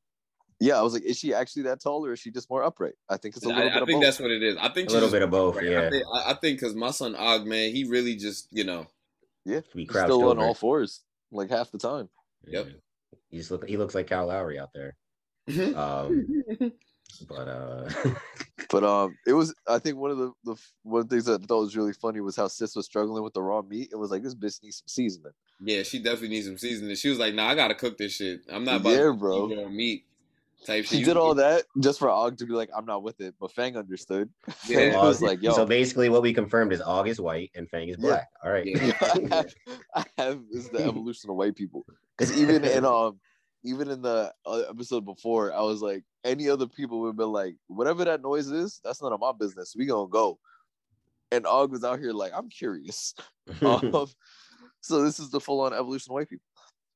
yeah, I was like, is she actually that tall or is she just more upright? I think it's a little I, bit I of think both. that's what it is. I think a little bit of both. I Yeah, I, I think because my son Og, man, he really just you know yeah, we he's still over. on all fours like half the time. Yep. Yeah. He just look. He looks like Kyle Lowry out there. Um, but uh, But um, it was I think one of the the one of the things that I thought was really funny was how Sis was struggling with the raw meat. It was like this bitch needs some seasoning. yeah, she definitely needs some seasoning. She was like, "Nah, I gotta cook this shit. I'm not about Yeah, to bro. eat meat." Type shit. She shit. did all that just for Og to be like, I'm not with it. But Fang understood. Yeah. Fang was like, yo, so basically, what we confirmed is Og is white and Fang is Yeah. black. All right. Yeah. I have, I have this is the evolution of white people. Because even in um even in the uh, episode before, I was like, any other people would have been like, whatever that noise is, that's none of my business. We gonna go. And Og was out here like, I'm curious. um, so this is the full on evolution of white people.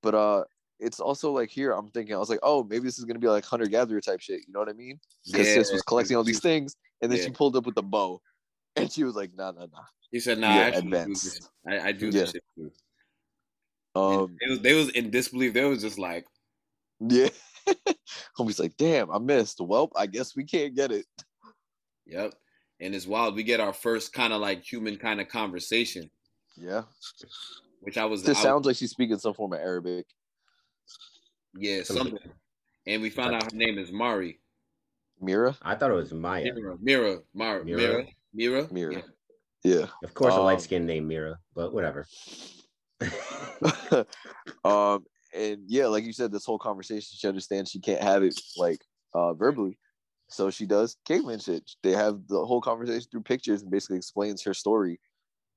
but uh, it's also like here I'm thinking I was like, oh, maybe this is gonna be like hunter gatherer type shit. You know what I mean? Because Yeah, sis was collecting all these things, and then Yeah. she pulled up with the bow, and she was like, nah, nah, nah. He said, "Nah, Yeah, I actually. I, I do Yeah. this shit too." And Um, they was they was in disbelief. They was just like, yeah. Homie's like, damn, I missed. Well, I guess we can't get it. "Yep." And it's wild. We get our first kind of like human kind of conversation, Yeah. which I was. This I- sounds like she's speaking some form of Arabic. yeah, something. And we found out her name is Mari. Mira? I thought it was Maya. Mira, Mira, Mar, Mira. Mira, Mira, Mira. Yeah. Yeah. Of course, a Um, light skinned named Mira, but whatever. um, and yeah, like you said, this whole conversation, she understands she can't have it like uh verbally. So she does caveman shit. They have the whole conversation through pictures and basically explains her story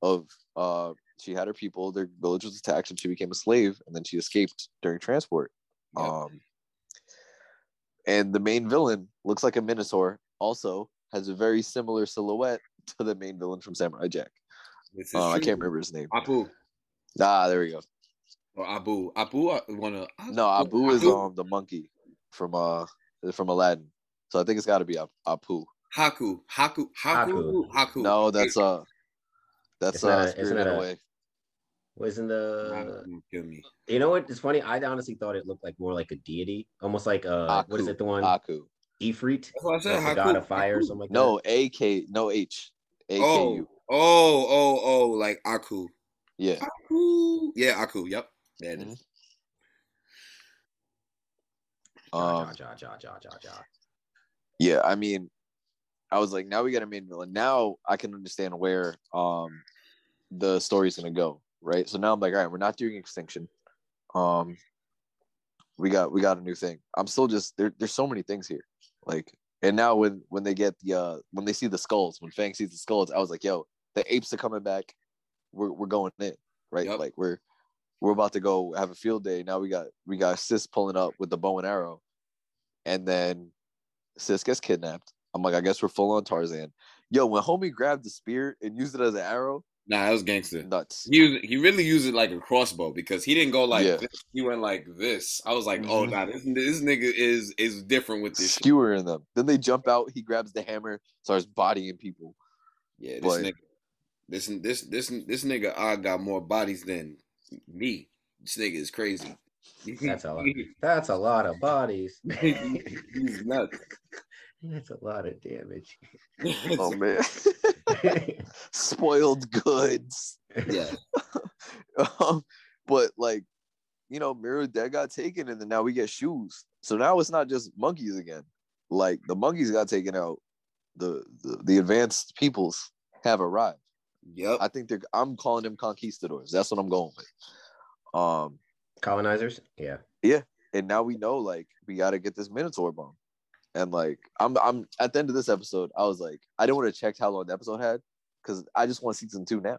of uh she had her people, their village was attacked, and she became a slave, and then she escaped during transport. Yep. Um and the main villain looks like a Minotaur, also has a very similar silhouette to the main villain from Samurai Jack. Uh, I can't remember his name. Apu Ah, there we go. or Abu. Abu, uh, one of No, Abu is um the monkey from uh from Aladdin. So I think it's got to be Ap- Apu. Haku, Haku, Haku, Haku. No, that's uh that's uh a- it's Spirited not a- Away. Wasn't the me. you know what? It's funny. I honestly thought it looked like more like a deity, almost like uh, what is it? The one Aku. Ifrit, That's what I said. like Haku, god of fire, or something like No, A K no H. A K Oh, oh, oh, oh, like Aku. Yeah. Aku. Yeah, Aku. Yep. There it is. that. Um Ja, ja, ja, ja, ja, ja. yeah, I mean I was like now we got a main villain. Now I can understand where um the story's going to go, right? So now I'm like all right, we're not doing extinction. Um we got we got a new thing. I'm still just there there's so many things here. Like and now when when they get the uh when they see the skulls, when Fang sees the skulls, I was like, yo, the apes are coming back. We're we're going in, right? Yep. Like we're we're about to go have a field day. Now we got we got Sis pulling up with the bow and arrow. And then Sis gets kidnapped. I'm like, I guess we're full on Tarzan. Yo, when homie grabbed the spear and used it as an arrow, Nah, that was gangster. nuts. He he really used it like a crossbow because he didn't go like Yeah. this. He went like this. I was like, oh Mhm. nah, this, this nigga is is different with this. Shit. Skewering them. Then they jump out. He grabs the hammer, starts bodying people. Yeah, this But- nigga, this this this this nigga, I got more bodies than me. This nigga is crazy. That's a lot. That's a lot of bodies. He's nuts. That's a lot of damage. Oh man, spoiled goods. yeah, um, but like, you know, Mirror Dead got taken, and then now we get shoes. So now it's not just monkeys again. Like the monkeys got taken out. The the, the advanced peoples have arrived. Yep. I think they're. I'm calling them conquistadors. That's what I'm going with. Um, Colonizers? Yeah. Yeah. And now we know like we got to get this Minotaur bomb. And like I'm I'm at the end of this episode, I was like, I didn't want to check how long the episode had because I just want season two now.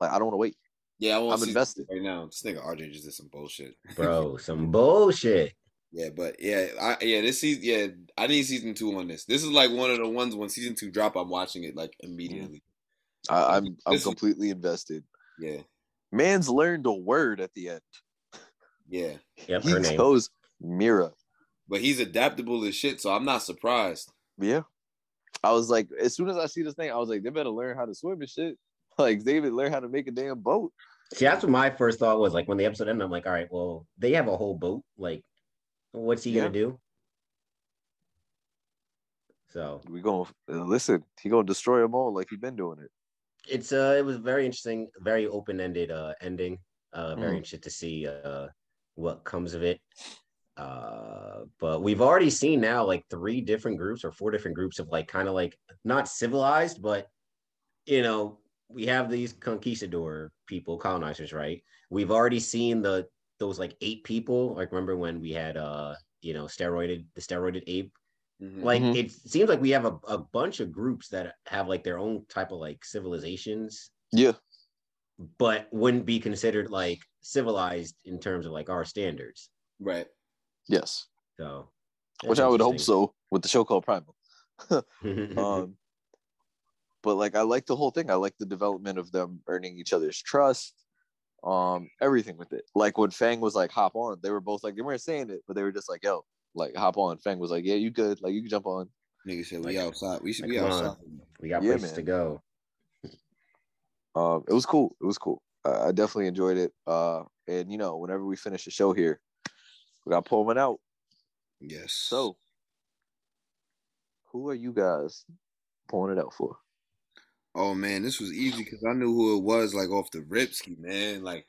Like I don't want to wait. Yeah, I want I'm to see invested. right now. This nigga RJ just did some bullshit, Bro, some bullshit. yeah, but yeah, I yeah this season yeah I need season two on this. This is like one of the ones when season two drop, I'm watching it like immediately. I, I'm I'm completely invested. Yeah, Man's learned a word at the end. yeah, Yep, he her name. Mira. but he's adaptable as shit, so I'm not surprised. Yeah. I was like, as soon as I see this thing, I was like, they better learn how to swim and shit. Like David even learn how to make a damn boat. See, that's what my first thought was. Like when the episode ended, I'm like, all right, well, they have a whole boat. Like, what's he Yeah. gonna do? So We gonna uh, listen. He gonna destroy them all like he's been doing it. It's uh it was very interesting, very open-ended uh ending. Uh very Mhm. interested to see uh what comes of it. Uh but we've already seen now like three different groups or four different groups of like kind of like not civilized, but you know, we have these conquistador people, colonizers, right? We've already seen the those like eight people. Like remember when we had uh you know steroided the steroided ape Mhm. like Mhm. it seems like we have a, a bunch of groups that have like their own type of like civilizations Yeah. but wouldn't be considered like civilized in terms of like our standards right. Yes. so Which I would hope so with the show called Primal. Um, but like I like the whole thing. I like the development of them earning each other's trust. um, everything with it. Like when Fang was like, hop on, they were both like, they weren't saying it, but they were just like, yo, like hop on. Fang was like, yeah, you good. Like you can jump on. Nigga said we Like- outside. We should like, be outside. on. We got Yeah, places man. to go. Um, it was cool. It was cool. Uh, I definitely enjoyed it. Uh, and you know, whenever we finish the show here, we got Pullman out. Yes. So, who are you guys pulling it out for? Oh man, this was easy because I knew who it was like off the ripski, man. Like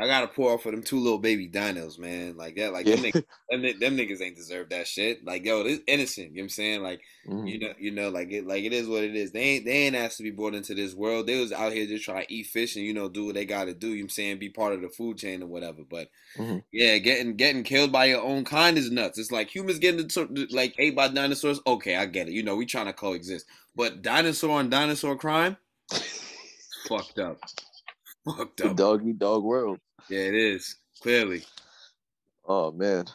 I gotta pour off for them two little baby dinos, man. Like that, like them, niggas, them, them niggas ain't deserve that shit. Like yo, this innocent. You know what I'm saying? Like Mhm. you know, you know, like it, like it is what it is. They ain't, they ain't asked to be brought into this world. They was out here just trying to eat fish and you know do what they got to do. You know what I'm saying? Be part of the food chain or whatever. But Mhm. yeah, getting getting killed by your own kind is nuts. It's like humans getting to, like ate by dinosaurs. Okay, I get it. You know, we trying to coexist. But dinosaur and dinosaur crime, fucked up, fucked The up. dog eat dog world. Yeah, it is clearly. Oh man.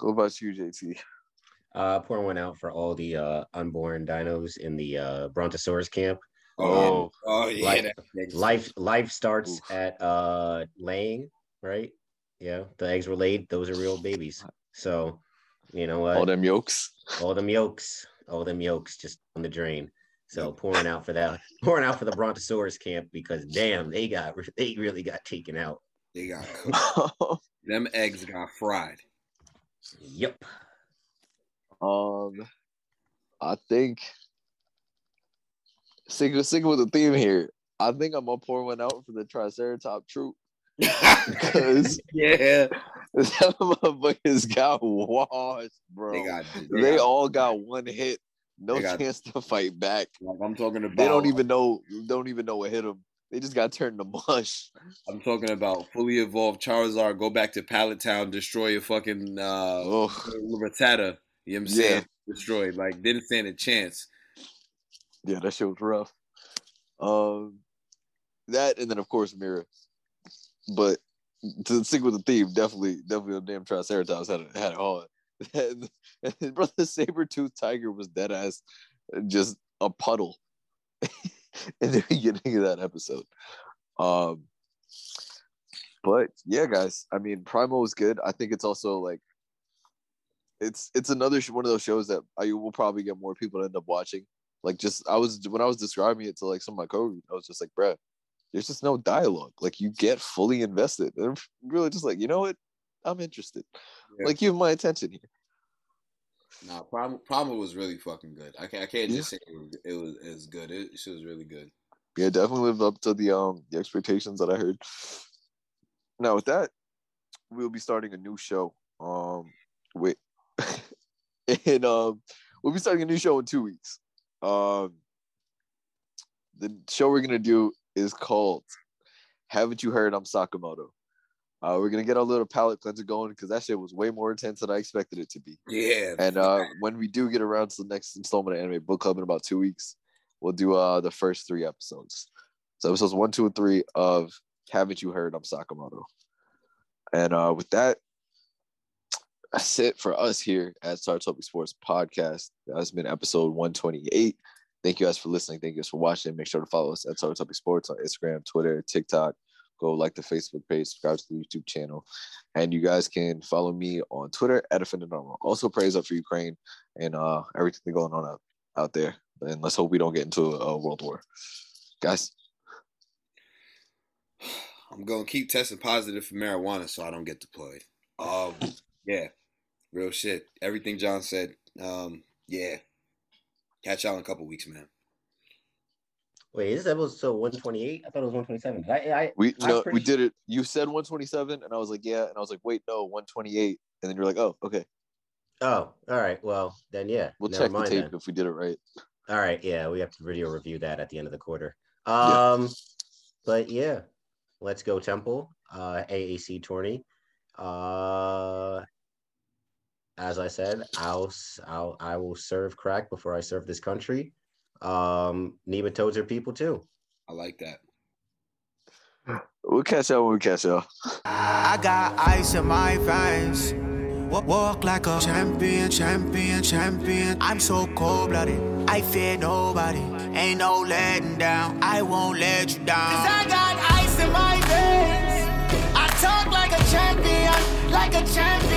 What about you, JT? Uh, pouring one out for all the uh, unborn dinos in the uh, Brontosaurus camp. Oh, oh yeah. Like, that makes Life life starts Oof. at uh, laying, right? Yeah, the eggs were laid; those are real babies. So, you know what? All them yolks. all them yolks, all them yolks just on the drain. So pouring out for that, pouring out for the Brontosaurus camp because damn, they got they really got taken out. They got cooked. them eggs got fried. Yep. um, I think sticking sticking with the theme here. I think I'm gonna pour one out for the Triceratop troop because yeah, some motherfuckers got washed, bro. they got. They, got- all got one hit, no got- chance to fight back. Like I'm talking about. They don't even know. Don't even know what hit them. They just got turned to mush. I'm talking about fully evolved Charizard. Go back to Pallet Town, destroy your fucking uh, Oh, Rattata. You know what I'm Yeah. saying? Destroyed. Like didn't stand a chance. yeah, that shit was rough. Um, that and then of course Mira. But to stick with the theme, definitely, definitely, the damn Triceratops had it, had it hard. Brother saber tooth tiger was dead ass, just a puddle in the beginning of that episode. Um, but yeah, guys, I mean, Primal was good. I think it's also like it's it's another sh- one of those shows that I will probably get more people to end up watching. Like, just I was when I was describing it to like some of my co I was just like, bruh, there's just no dialogue. Like, you get fully invested. And really just like, you know what? I'm interested. Yeah. Like, give my attention here. Nah, Primal was really fucking good. I can't, I can't Yeah. just say it was, it was, it was good. It, it was really good. Yeah, definitely lived up to the um the expectations that I heard. Now with that, we'll be starting a new show. Um with and um we'll be starting a new show in two weeks. Um the show we're gonna do is called Haven't You Heard I'm Sakamoto? Uh, we're gonna get our little palate cleanser going because that shit was way more intense than I expected it to be. Yeah. And uh, when we do get around to the next installment of Anime Book Club in about two weeks, we'll do uh, the first three episodes. So episodes one, two, and three of Haven't You Heard I'm Sakamoto. And uh, with that, that's it for us here at Sartobi Sports Podcast. That's been episode 128. Thank you guys for listening. Thank you guys for watching. Make sure to follow us at Sartobi Sports on Instagram, Twitter, TikTok. Go like the Facebook page, subscribe to the YouTube channel. And you guys can follow me on Twitter at Offended Normal. Also, praise up for Ukraine and uh, everything going on out, out there. And let's hope we don't get into a, a world war. Guys, I'm gonna keep testing positive for marijuana so I don't get deployed. Um, yeah, real shit. Everything John said. Um, yeah. Catch y'all in a couple weeks, man. Wait, is this episode 128? I thought it was 127. I, I, we I'm no, we did it. You said 127, and I was like, yeah. And I was like, wait, no, 128. And then you're like, oh, okay. oh, all right. Well, then yeah. We'll never check the tape then. if we did it right. All right, yeah, we have to video review that at the end of the quarter. Yeah. Um, but yeah, let's go Temple, uh, AAC tourney. Uh, as I said, I'll, I'll I will serve crack before I serve this country um, nematodes are people too. I like that. We'll catch up when we catch up. I got ice in my veins. Walk like a champion, champion, champion. I'm so cold blooded. I fear nobody. Ain't no letting down. I won't let you down. Cause I got ice in my veins. I talk like a champion, like a champion.